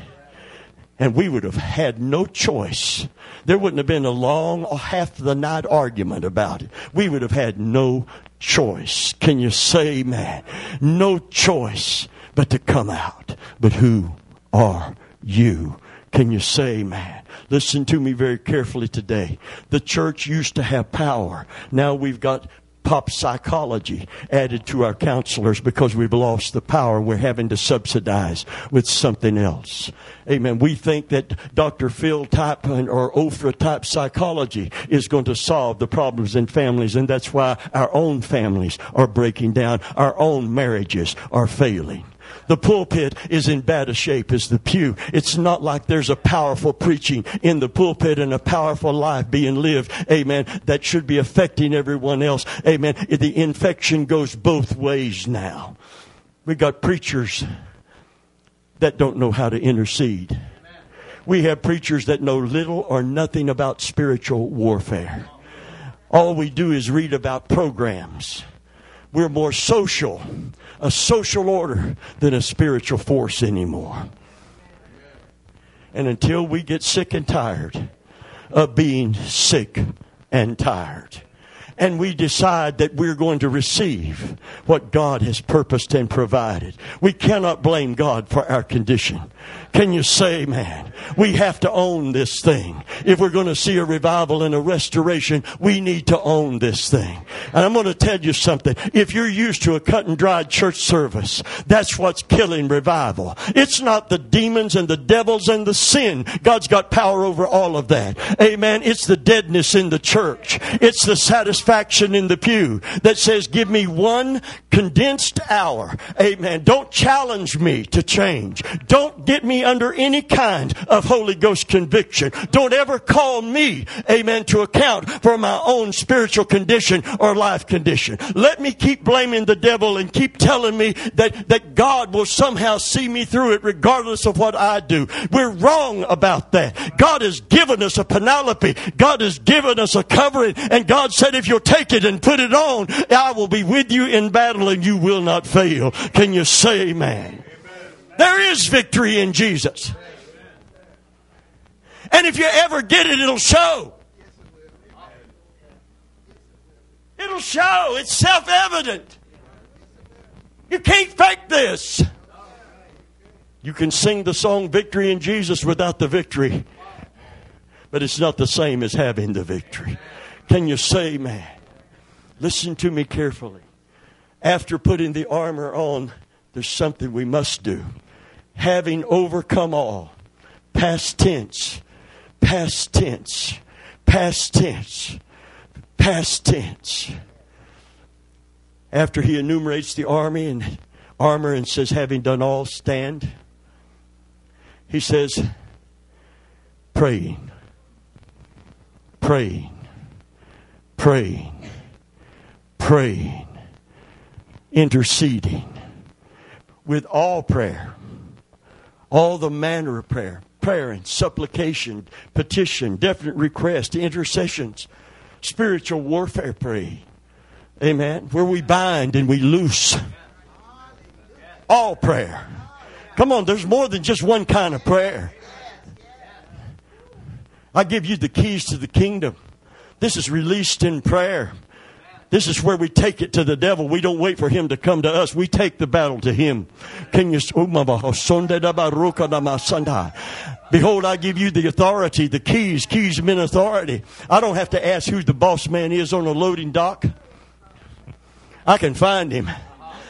And we would have had no choice. There wouldn't have been a long half the night argument about it. We would have had no choice. Can you say, man? No choice but to come out. But who are you? Can you say, man? Listen to me very carefully today. The church used to have power. Now we've got pop psychology added to our counselors because we've lost the power. We're having to subsidize with something else. Amen. We think that Dr. Phil type or Oprah type psychology is going to solve the problems in families, and that's why our own families are breaking down. Our own marriages are failing. The pulpit is in bad a shape as the pew. It's not like there's a powerful preaching in the pulpit and a powerful life being lived. Amen. That should be affecting everyone else. Amen. The infection goes both ways now. We got preachers that don't know how to intercede. We have preachers that know little or nothing about spiritual warfare. All we do is read about programs. We're more social a social order than a spiritual force anymore. And until we get sick and tired of being sick and tired, and we decide that we're going to receive what God has purposed and provided. We cannot blame God for our condition. Can you say, man, we have to own this thing. If we're going to see a revival and a restoration, we need to own this thing. And I'm going to tell you something. If you're used to a cut and dried church service, that's what's killing revival. It's not the demons and the devils and the sin. God's got power over all of that. Amen. It's the deadness in the church. It's the satisfaction in the pew that says, give me one condensed hour. Amen. Don't challenge me to change. Don't get me under any kind of Holy Ghost conviction. Don't ever call me, amen, to account for my own spiritual condition or life condition. Let me keep blaming the devil and keep telling me that, that God will somehow see me through it regardless of what I do. We're wrong about that. God has given us a panoply. God has given us a covering. And God said, if you you'll take it and put it on, I will be with you in battle and you will not fail. Can you say amen? There is victory in Jesus. And if you ever get it, it'll show. It'll show. It's self evident. You can't fake this. You can sing the song Victory in Jesus without the victory, but it's not the same as having the victory. Can you say, man? Listen to me carefully. After putting the armor on, there's something we must do. Having overcome all, past tense, past tense, past tense, past tense. After he enumerates the army and armor and says, having done all, stand he says, praying, praying, praying, praying, interceding with all prayer, all the manner of prayer, prayer and supplication, petition, definite request, intercessions, spiritual warfare pray. Amen. Where we bind and we loose. All prayer. Come on, there's more than just one kind of prayer. I give you the keys to the kingdom. This is released in prayer. This is where we take it to the devil. We don't wait for him to come to us. We take the battle to him. Can you? Behold, I give you the authority, the keys. Keys mean authority. I don't have to ask who the boss man is on a loading dock. I can find him.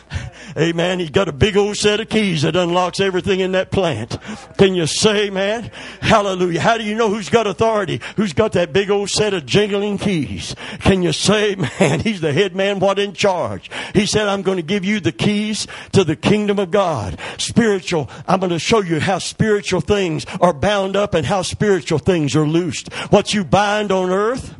Amen. He's got a big old set of keys that unlocks everything in that plant. Can you say, man? Hallelujah. How do you know who's got authority? Who's got that big old set of jingling keys? Can you say, man? He's the head man, what in charge? He said, I'm going to give you the keys to the kingdom of God. Spiritual. I'm going to show you how spiritual things are bound up and how spiritual things are loosed. What you bind on earth,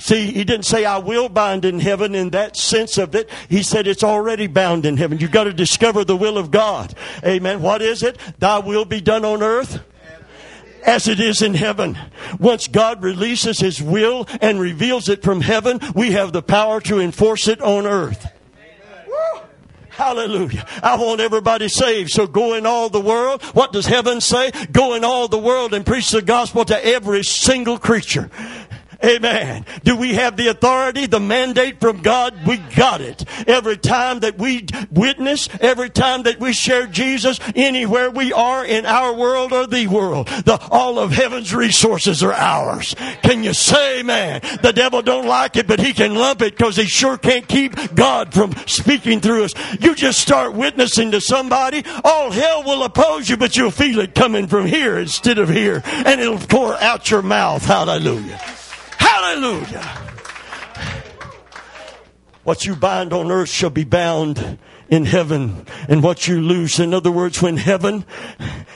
See, he didn't say, I will bind in heaven in that sense of it. He said, it's already bound in heaven. You've got to discover the will of God. Amen. What is it? Thy will be done on earth as it is in heaven. Once God releases His will and reveals it from heaven, we have the power to enforce it on earth. Hallelujah. I want everybody saved. So go in all the world. What does heaven say? Go in all the world and preach the gospel to every single creature. Amen. Do we have the authority, the mandate from God? We got it. Every time that we witness, every time that we share Jesus, anywhere we are in our world or the world, the, all of heaven's resources are ours. Can you say amen? The devil don't like it, but he can lump it because he sure can't keep God from speaking through us. You just start witnessing to somebody, all hell will oppose you, but you'll feel it coming from here instead of here, and it'll pour out your mouth. Hallelujah. Hallelujah. What you bind on earth shall be bound in heaven and what you loose. In other words, when heaven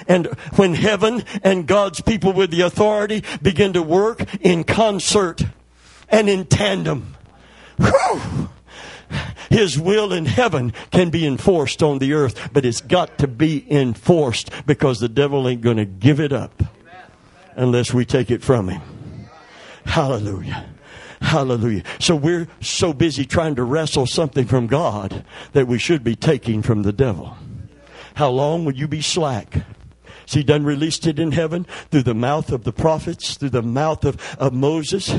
and when heaven and God's people with the authority begin to work in concert and in tandem, whew, his will in heaven can be enforced on the earth, but it's got to be enforced because the devil ain't going to give it up unless we take it from him. Hallelujah. Hallelujah. So we're so busy trying to wrestle something from God that we should be taking from the devil. How long would you be slack? See, done released it in heaven through the mouth of the prophets, through the mouth of, of Moses.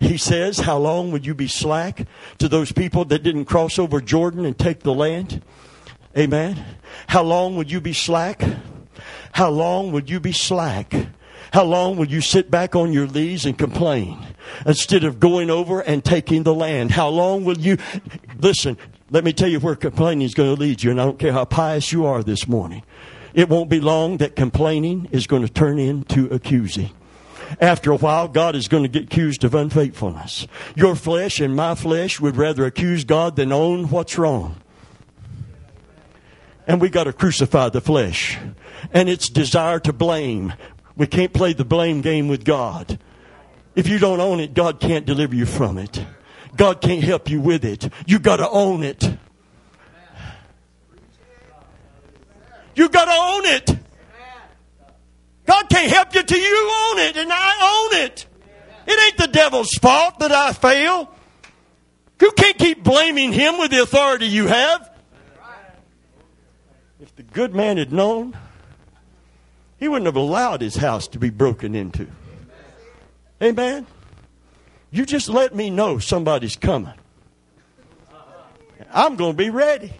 He says, How long would you be slack to those people that didn't cross over Jordan and take the land? Amen. How long would you be slack? How long would you be slack how long will you sit back on your knees and complain instead of going over and taking the land? How long will you listen? Let me tell you where complaining is going to lead you, and I don't care how pious you are this morning. It won't be long that complaining is going to turn into accusing after a while, God is going to get accused of unfaithfulness. Your flesh and my flesh would rather accuse God than own what's wrong. And we got to crucify the flesh and its desire to blame. We can't play the blame game with God. If you don't own it, God can't deliver you from it. God can't help you with it. You got to own it. You got to own it. God can't help you till you own it, and I own it. It ain't the devil's fault that I fail. You can't keep blaming him with the authority you have. If the good man had known, he wouldn't have allowed his house to be broken into. Amen. You just let me know somebody's coming. I'm going to be ready.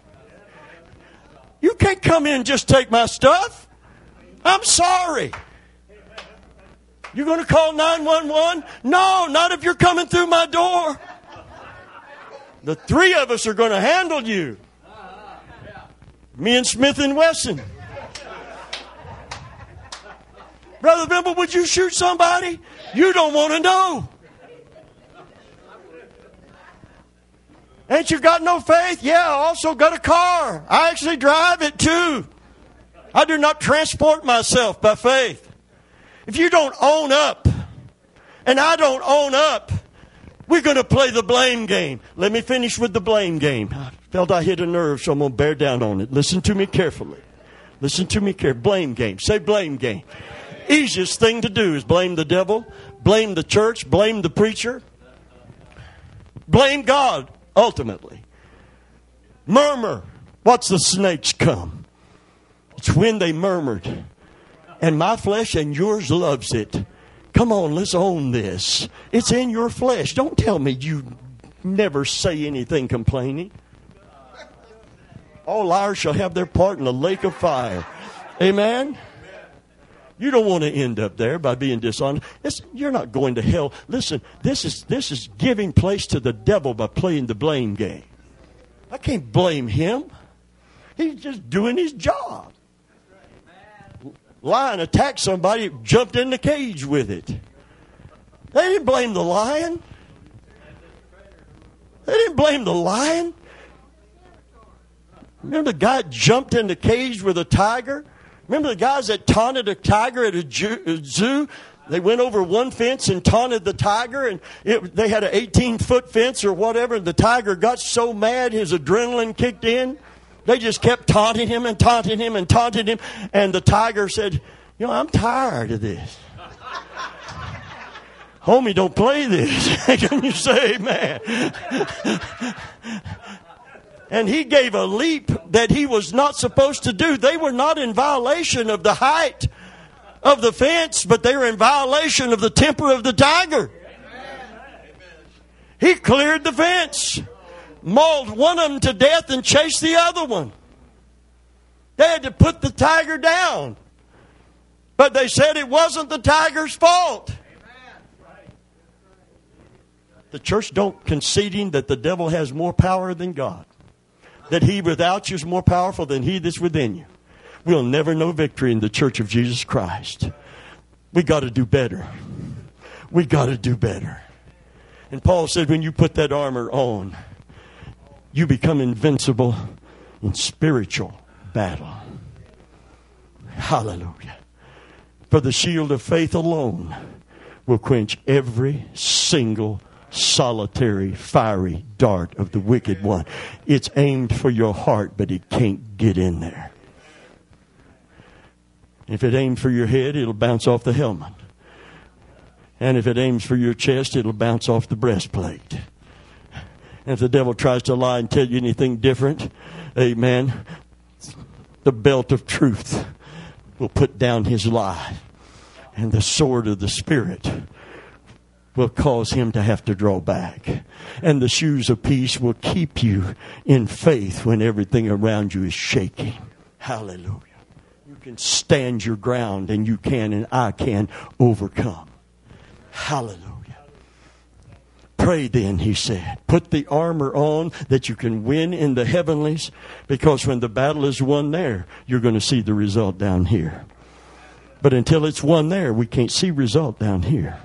You can't come in and just take my stuff. I'm sorry. You're going to call 911? No, not if you're coming through my door. The three of us are going to handle you. Me and Smith and Wesson. Brother Bimble, would you shoot somebody? You don't want to know. Ain't you got no faith? Yeah, I also got a car. I actually drive it too. I do not transport myself by faith. If you don't own up, and I don't own up, we're going to play the blame game. Let me finish with the blame game. I felt I hit a nerve, so I'm going to bear down on it. Listen to me carefully. Listen to me carefully. Blame game. Say blame game. Easiest thing to do is blame the devil, blame the church, blame the preacher, blame God ultimately. Murmur. What's the snakes come? It's when they murmured. And my flesh and yours loves it. Come on, let's own this. It's in your flesh. Don't tell me you never say anything complaining. All liars shall have their part in the lake of fire. Amen. You don't want to end up there by being dishonest. You're not going to hell. Listen, this is, this is giving place to the devil by playing the blame game. I can't blame him. He's just doing his job. Lion attacked somebody, jumped in the cage with it. They didn't blame the lion. They didn't blame the lion. Remember the guy jumped in the cage with a tiger? Remember the guys that taunted a tiger at a uh, zoo? They went over one fence and taunted the tiger, and it, they had an 18 foot fence or whatever. And the tiger got so mad, his adrenaline kicked in. They just kept taunting him and taunting him and taunting him. And the tiger said, You know, I'm tired of this. Homie, don't play this. Can you say amen? And he gave a leap that he was not supposed to do. They were not in violation of the height of the fence, but they were in violation of the temper of the tiger. He cleared the fence, mauled one of them to death, and chased the other one. They had to put the tiger down. But they said it wasn't the tiger's fault. The church don't conceding that the devil has more power than God that he without you is more powerful than he that's within you. We'll never know victory in the church of Jesus Christ. We got to do better. We got to do better. And Paul said, when you put that armor on, you become invincible in spiritual battle. Hallelujah. For the shield of faith alone will quench every single solitary, fiery dart of the wicked one. It's aimed for your heart, but it can't get in there. If it aims for your head, it'll bounce off the helmet. And if it aims for your chest, it'll bounce off the breastplate. And if the devil tries to lie and tell you anything different, amen, the belt of truth will put down his lie. And the sword of the Spirit will cause him to have to draw back. And the shoes of peace will keep you in faith when everything around you is shaking. Hallelujah. You can stand your ground and you can and I can overcome. Hallelujah. Pray then, he said. Put the armor on that you can win in the heavenlies because when the battle is won there, you're going to see the result down here. But until it's won there, we can't see result down here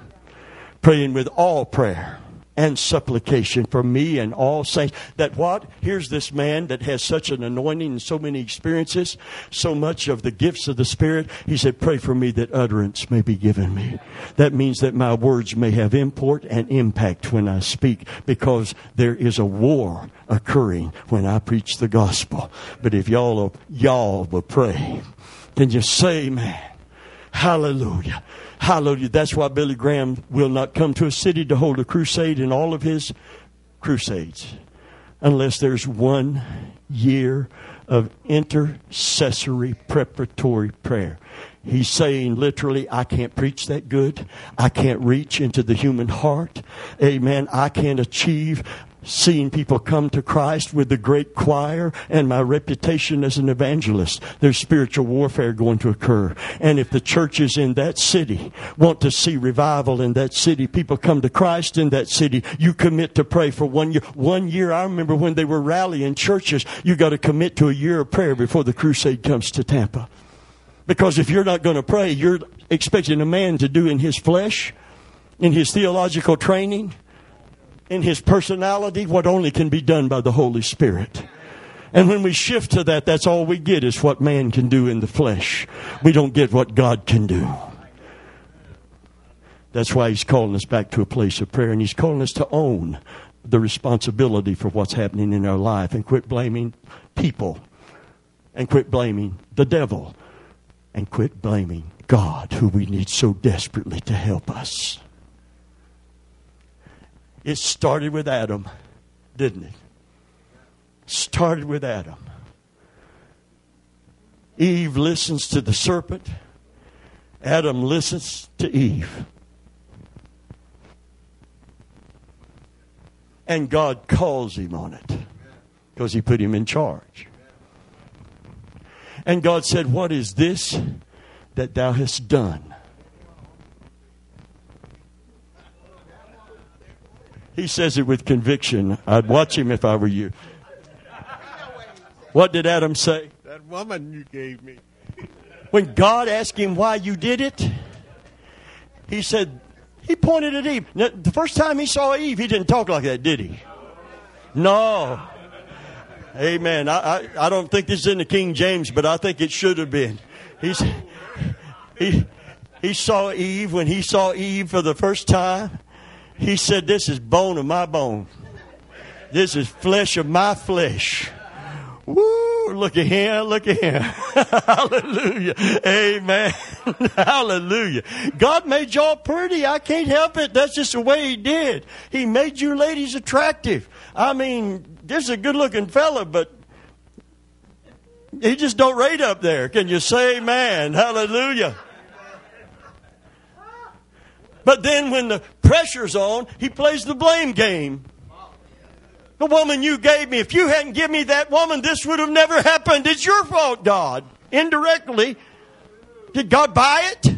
praying with all prayer and supplication for me and all saints. That what? Here's this man that has such an anointing and so many experiences, so much of the gifts of the Spirit. He said, Pray for me that utterance may be given me. That means that my words may have import and impact when I speak because there is a war occurring when I preach the gospel. But if y'all, y'all will pray, then you say, man, Hallelujah. Hallelujah. That's why Billy Graham will not come to a city to hold a crusade in all of his crusades unless there's one year of intercessory preparatory prayer. He's saying literally, I can't preach that good. I can't reach into the human heart. Amen. I can't achieve seeing people come to Christ with the great choir and my reputation as an evangelist. There's spiritual warfare going to occur. And if the churches in that city want to see revival in that city, people come to Christ in that city, you commit to pray for one year. One year, I remember when they were rallying churches, you got to commit to a year of prayer before the crusade comes to Tampa. Because if you're not going to pray, you're expecting a man to do in his flesh, in his theological training, in his personality what only can be done by the Holy Spirit. And when we shift to that, that's all we get is what man can do in the flesh. We don't get what God can do. That's why he's calling us back to a place of prayer and he's calling us to own the responsibility for what's happening in our life and quit blaming people and quit blaming the devil and quit blaming God, who we need so desperately to help us. It started with Adam, didn't it? Started with Adam. Eve listens to the serpent. Adam listens to Eve. And God calls him on it because he put him in charge. And God said, What is this that thou hast done? He says it with conviction. I'd watch him if I were you. What did Adam say? That woman you gave me. When God asked him why you did it, he said, he pointed at Eve. Now, the first time he saw Eve, he didn't talk like that, did he? No. Amen. I, I, I don't think this is in the King James, but I think it should have been. He's, he, he saw Eve when he saw Eve for the first time. He said, This is bone of my bone. This is flesh of my flesh. Woo, look at him, look at him. Hallelujah. Amen. Hallelujah. God made y'all pretty. I can't help it. That's just the way He did. He made you ladies attractive. I mean, this is a good looking fella, but he just don't rate up there. Can you say amen? Hallelujah. But then when the pressure's on, he plays the blame game. The woman you gave me, if you hadn't given me that woman, this would have never happened. It's your fault, God. Indirectly. Did God buy it?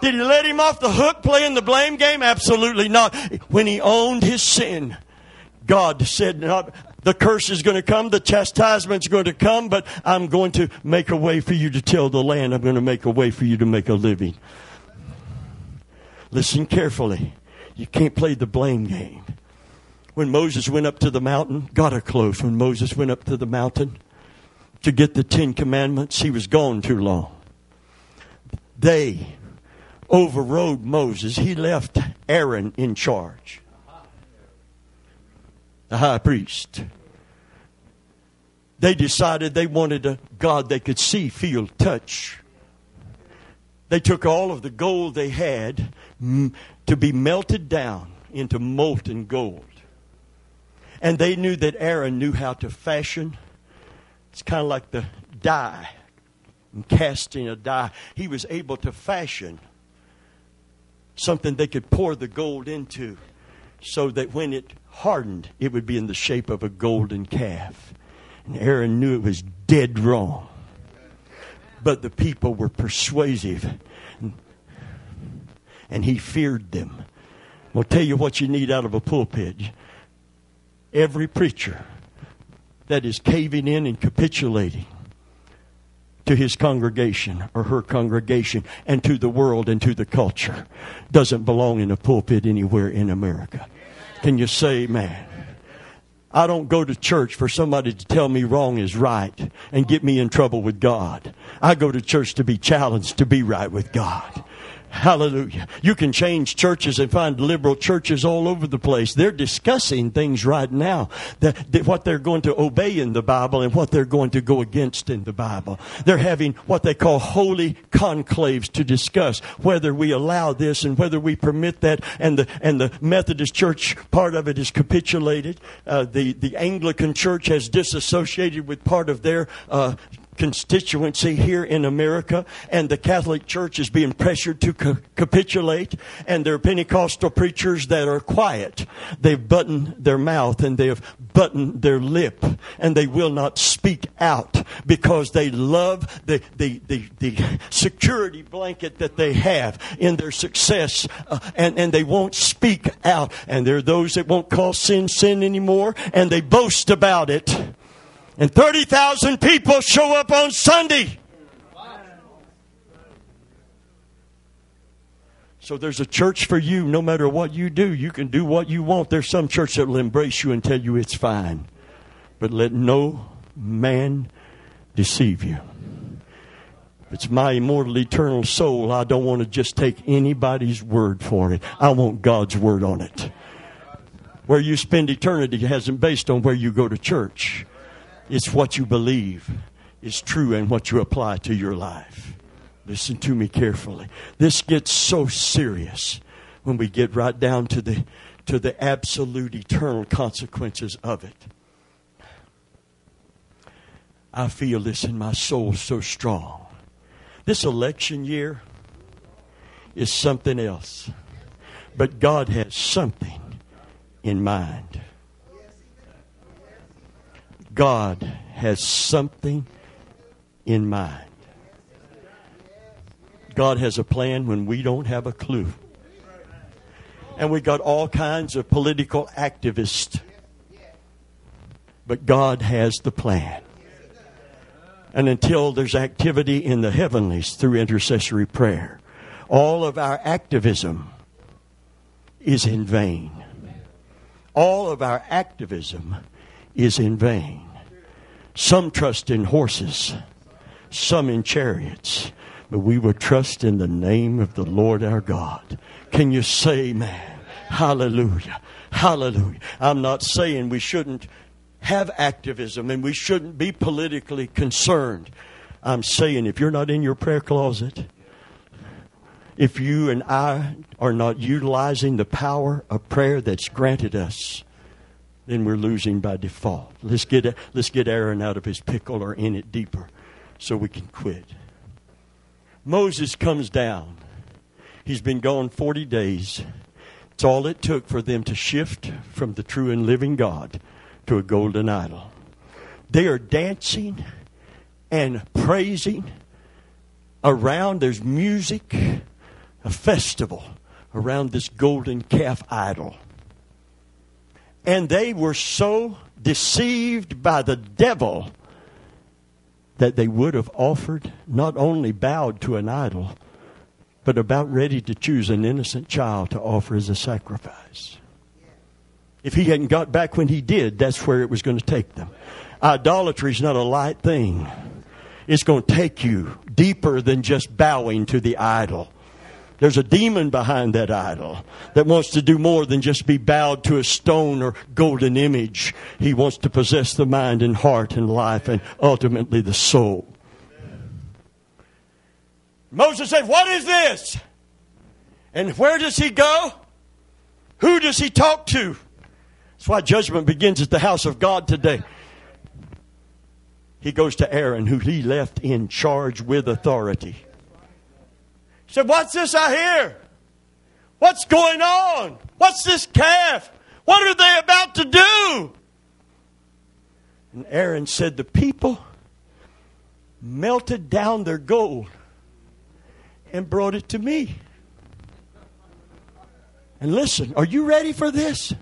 Did he let him off the hook playing the blame game? Absolutely not. When he owned his sin, God said, the curse is going to come, the chastisement's going to come, but I'm going to make a way for you to till the land. I'm going to make a way for you to make a living. Listen carefully. You can't play the blame game. When Moses went up to the mountain, got her close. When Moses went up to the mountain to get the Ten Commandments, he was gone too long. They overrode Moses. He left Aaron in charge, the high priest. They decided they wanted a God they could see, feel, touch. They took all of the gold they had mm, to be melted down into molten gold. And they knew that Aaron knew how to fashion. It's kind of like the die, casting a die. He was able to fashion something they could pour the gold into so that when it hardened, it would be in the shape of a golden calf. And Aaron knew it was dead wrong. But the people were persuasive and he feared them. I'll tell you what you need out of a pulpit. Every preacher that is caving in and capitulating to his congregation or her congregation and to the world and to the culture doesn't belong in a pulpit anywhere in America. Can you say amen? I don't go to church for somebody to tell me wrong is right and get me in trouble with God. I go to church to be challenged to be right with God. Hallelujah. You can change churches and find liberal churches all over the place. They're discussing things right now that, that, what they're going to obey in the Bible and what they're going to go against in the Bible. They're having what they call holy conclaves to discuss whether we allow this and whether we permit that. And the, and the Methodist Church, part of it is capitulated. Uh, the, the Anglican Church has disassociated with part of their uh, constituency here in America, and the Catholic Church is being pressured to ca- capitulate, and there are Pentecostal preachers that are quiet. They've buttoned their mouth and they have buttoned their lip, and they will not speak out because they love the, the, the, the security blanket that they have in their success, uh, and, and they won't speak out. And there are those that won't call sin sin anymore, and they boast about it and 30,000 people show up on Sunday. So there's a church for you no matter what you do. You can do what you want. There's some church that will embrace you and tell you it's fine. But let no man deceive you. It's my immortal, eternal soul. I don't want to just take anybody's word for it. I want God's word on it. Where you spend eternity hasn't based on where you go to church. It's what you believe is true and what you apply to your life. Listen to me carefully. This gets so serious when we get right down to the to the absolute eternal consequences of it. I feel this in my soul so strong. This election year is something else. But God has something in mind. God has something in mind. God has a plan when we don't have a clue. And we got all kinds of political activists. But God has the plan. And until there's activity in the heavenlies through intercessory prayer, all of our activism is in vain. All of our activism is in vain. Some trust in horses, some in chariots, but we will trust in the name of the Lord our God. Can you say, man? Hallelujah. Hallelujah. I'm not saying we shouldn't have activism and we shouldn't be politically concerned. I'm saying if you're not in your prayer closet, if you and I are not utilizing the power of prayer that's granted us, then we're losing by default. Let's get, let's get Aaron out of his pickle or in it deeper so we can quit. Moses comes down. He's been gone 40 days. It's all it took for them to shift from the true and living God to a golden idol. They are dancing and praising around, there's music, a festival around this golden calf idol. And they were so deceived by the devil that they would have offered, not only bowed to an idol, but about ready to choose an innocent child to offer as a sacrifice. If he hadn't got back when he did, that's where it was going to take them. Idolatry is not a light thing. It's going to take you deeper than just bowing to the idol. There's a demon behind that idol that wants to do more than just be bowed to a stone or golden image. He wants to possess the mind and heart and life and ultimately the soul. Moses said, What is this? And where does he go? Who does he talk to? That's why judgment begins at the house of God today. He goes to Aaron, who he left in charge with authority. Said, What's this I hear? What's going on? What's this calf? What are they about to do? And Aaron said, The people melted down their gold and brought it to me. And listen, are you ready for this?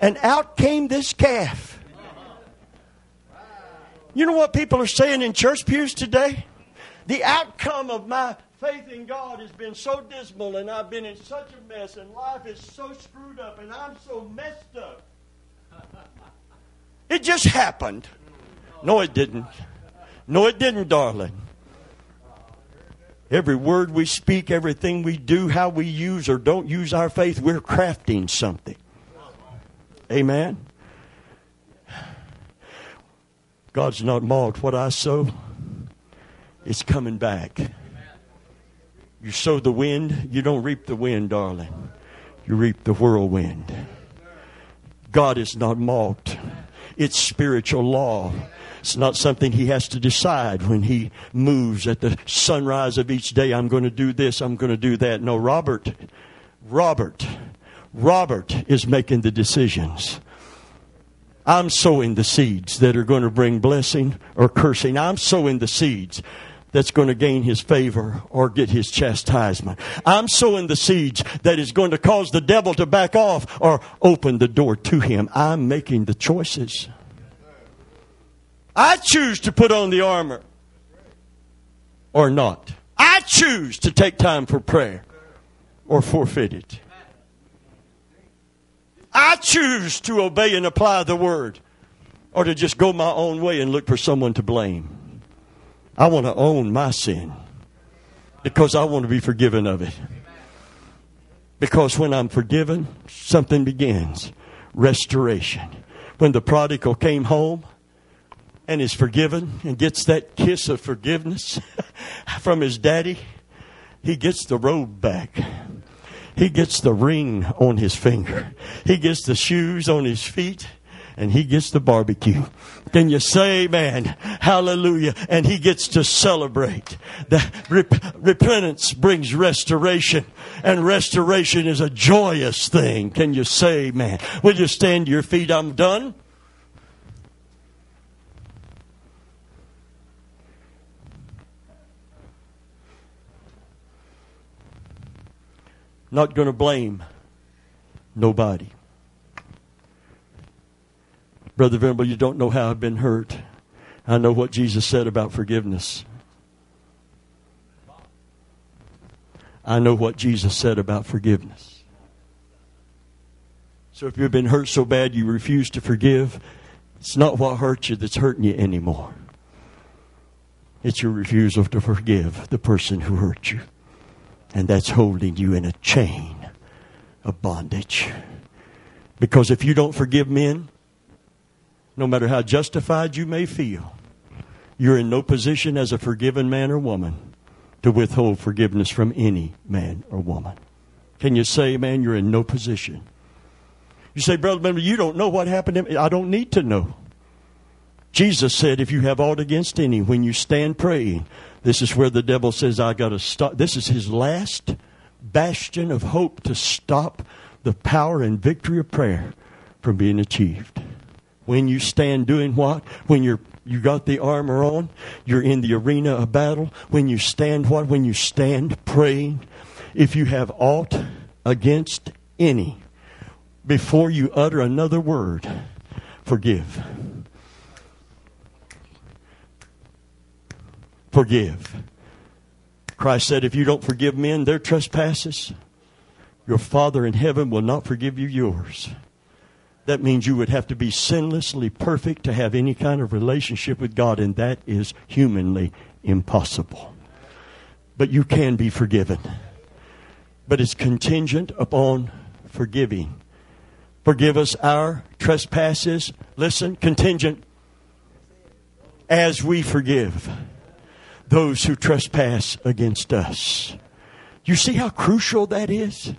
And out came this calf. You know what people are saying in church pews today? The outcome of my faith in God has been so dismal and I've been in such a mess and life is so screwed up and I'm so messed up. It just happened. No, it didn't. No, it didn't, darling. Every word we speak, everything we do, how we use or don't use our faith, we're crafting something. Amen. God's not mocked. What I sow, it's coming back. You sow the wind, you don't reap the wind, darling. You reap the whirlwind. God is not mocked. It's spiritual law. It's not something he has to decide when he moves at the sunrise of each day. I'm going to do this, I'm going to do that. No, Robert, Robert, Robert is making the decisions. I'm sowing the seeds that are going to bring blessing or cursing. I'm sowing the seeds that's going to gain his favor or get his chastisement. I'm sowing the seeds that is going to cause the devil to back off or open the door to him. I'm making the choices. I choose to put on the armor or not. I choose to take time for prayer or forfeit it. I choose to obey and apply the word or to just go my own way and look for someone to blame. I want to own my sin because I want to be forgiven of it. Because when I'm forgiven, something begins restoration. When the prodigal came home, and is forgiven and gets that kiss of forgiveness from his daddy, he gets the robe back. He gets the ring on his finger. He gets the shoes on his feet and he gets the barbecue. Can you say amen? Hallelujah. And he gets to celebrate. The rep- repentance brings restoration and restoration is a joyous thing. Can you say amen? Will you stand to your feet? I'm done. Not going to blame nobody. Brother Venable, you don't know how I've been hurt. I know what Jesus said about forgiveness. I know what Jesus said about forgiveness. So if you've been hurt so bad you refuse to forgive, it's not what hurt you that's hurting you anymore. It's your refusal to forgive the person who hurt you. And that's holding you in a chain of bondage. Because if you don't forgive men, no matter how justified you may feel, you're in no position as a forgiven man or woman to withhold forgiveness from any man or woman. Can you say, man, you're in no position? You say, Brother Venable, you don't know what happened to me. I don't need to know. Jesus said, if you have aught against any, when you stand praying, this is where the devil says, I got to stop. This is his last bastion of hope to stop the power and victory of prayer from being achieved. When you stand doing what? When you're you got the armor on, you're in the arena of battle. When you stand what? When you stand praying, if you have aught against any, before you utter another word, forgive. forgive. Christ said, if you don't forgive men their trespasses, your Father in heaven will not forgive you yours. That means you would have to be sinlessly perfect to have any kind of relationship with God, and that is humanly impossible. But you can be forgiven. But it's contingent upon forgiving. Forgive us our trespasses. Listen, contingent as we forgive those who trespass against us. You see how crucial that is?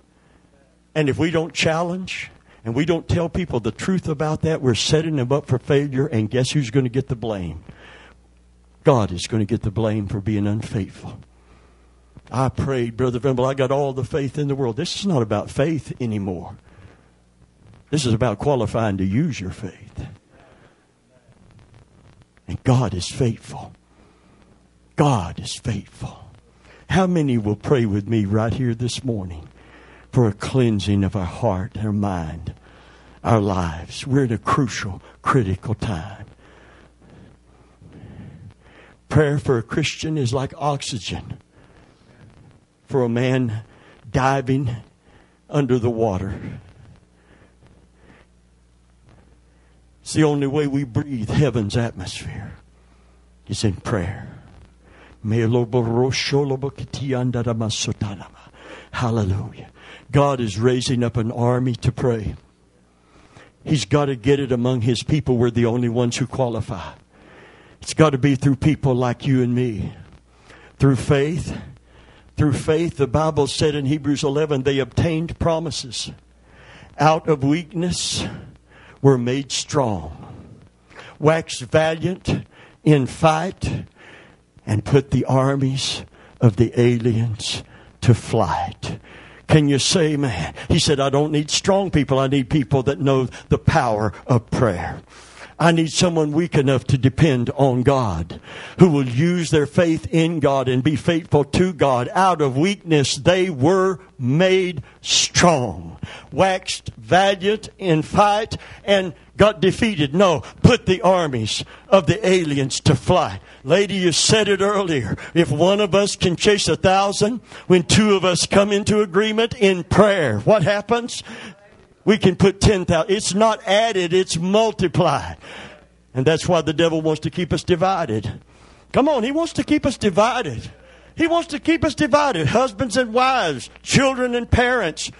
And if we don't challenge and we don't tell people the truth about that, we're setting them up for failure, and guess who's going to get the blame? God is going to get the blame for being unfaithful. I prayed, Brother Venable, I got all the faith in the world. This is not about faith anymore. This is about qualifying to use your faith. And God is faithful. God is faithful. How many will pray with me right here this morning for a cleansing of our heart, our mind, our lives? We're in a crucial, critical time. Prayer for a Christian is like oxygen for a man diving under the water. It's the only way we breathe heaven's atmosphere is in prayer. Hallelujah. God is raising up an army to pray. He's got to get it among His people. We're the only ones who qualify. It's got to be through people like you and me. Through faith. Through faith, the Bible said in Hebrews 11, they obtained promises. Out of weakness were made strong. Waxed valiant in fight and put the armies of the aliens to flight. Can you say, man? He said, I don't need strong people. I need people that know the power of prayer. I need someone weak enough to depend on God, who will use their faith in God and be faithful to God. Out of weakness, they were made strong, waxed valiant in fight, and got defeated. No, put the armies of the aliens to flight. Lady, you said it earlier. If one of us can chase a thousand, when two of us come into agreement in prayer, what happens? We can put 10,000. It's not added, it's multiplied. And that's why the devil wants to keep us divided. Come on, he wants to keep us divided. He wants to keep us divided. Husbands and wives, children and parents,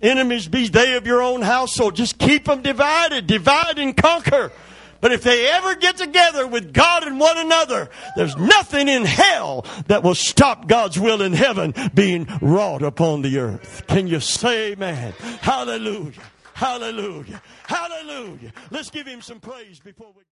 enemies be they of your own household. Just keep them divided. Divide and conquer. But if they ever get together with God and one another, there's nothing in hell that will stop God's will in heaven being wrought upon the earth. Can you say amen? Hallelujah. Hallelujah. Hallelujah. Let's give him some praise before we.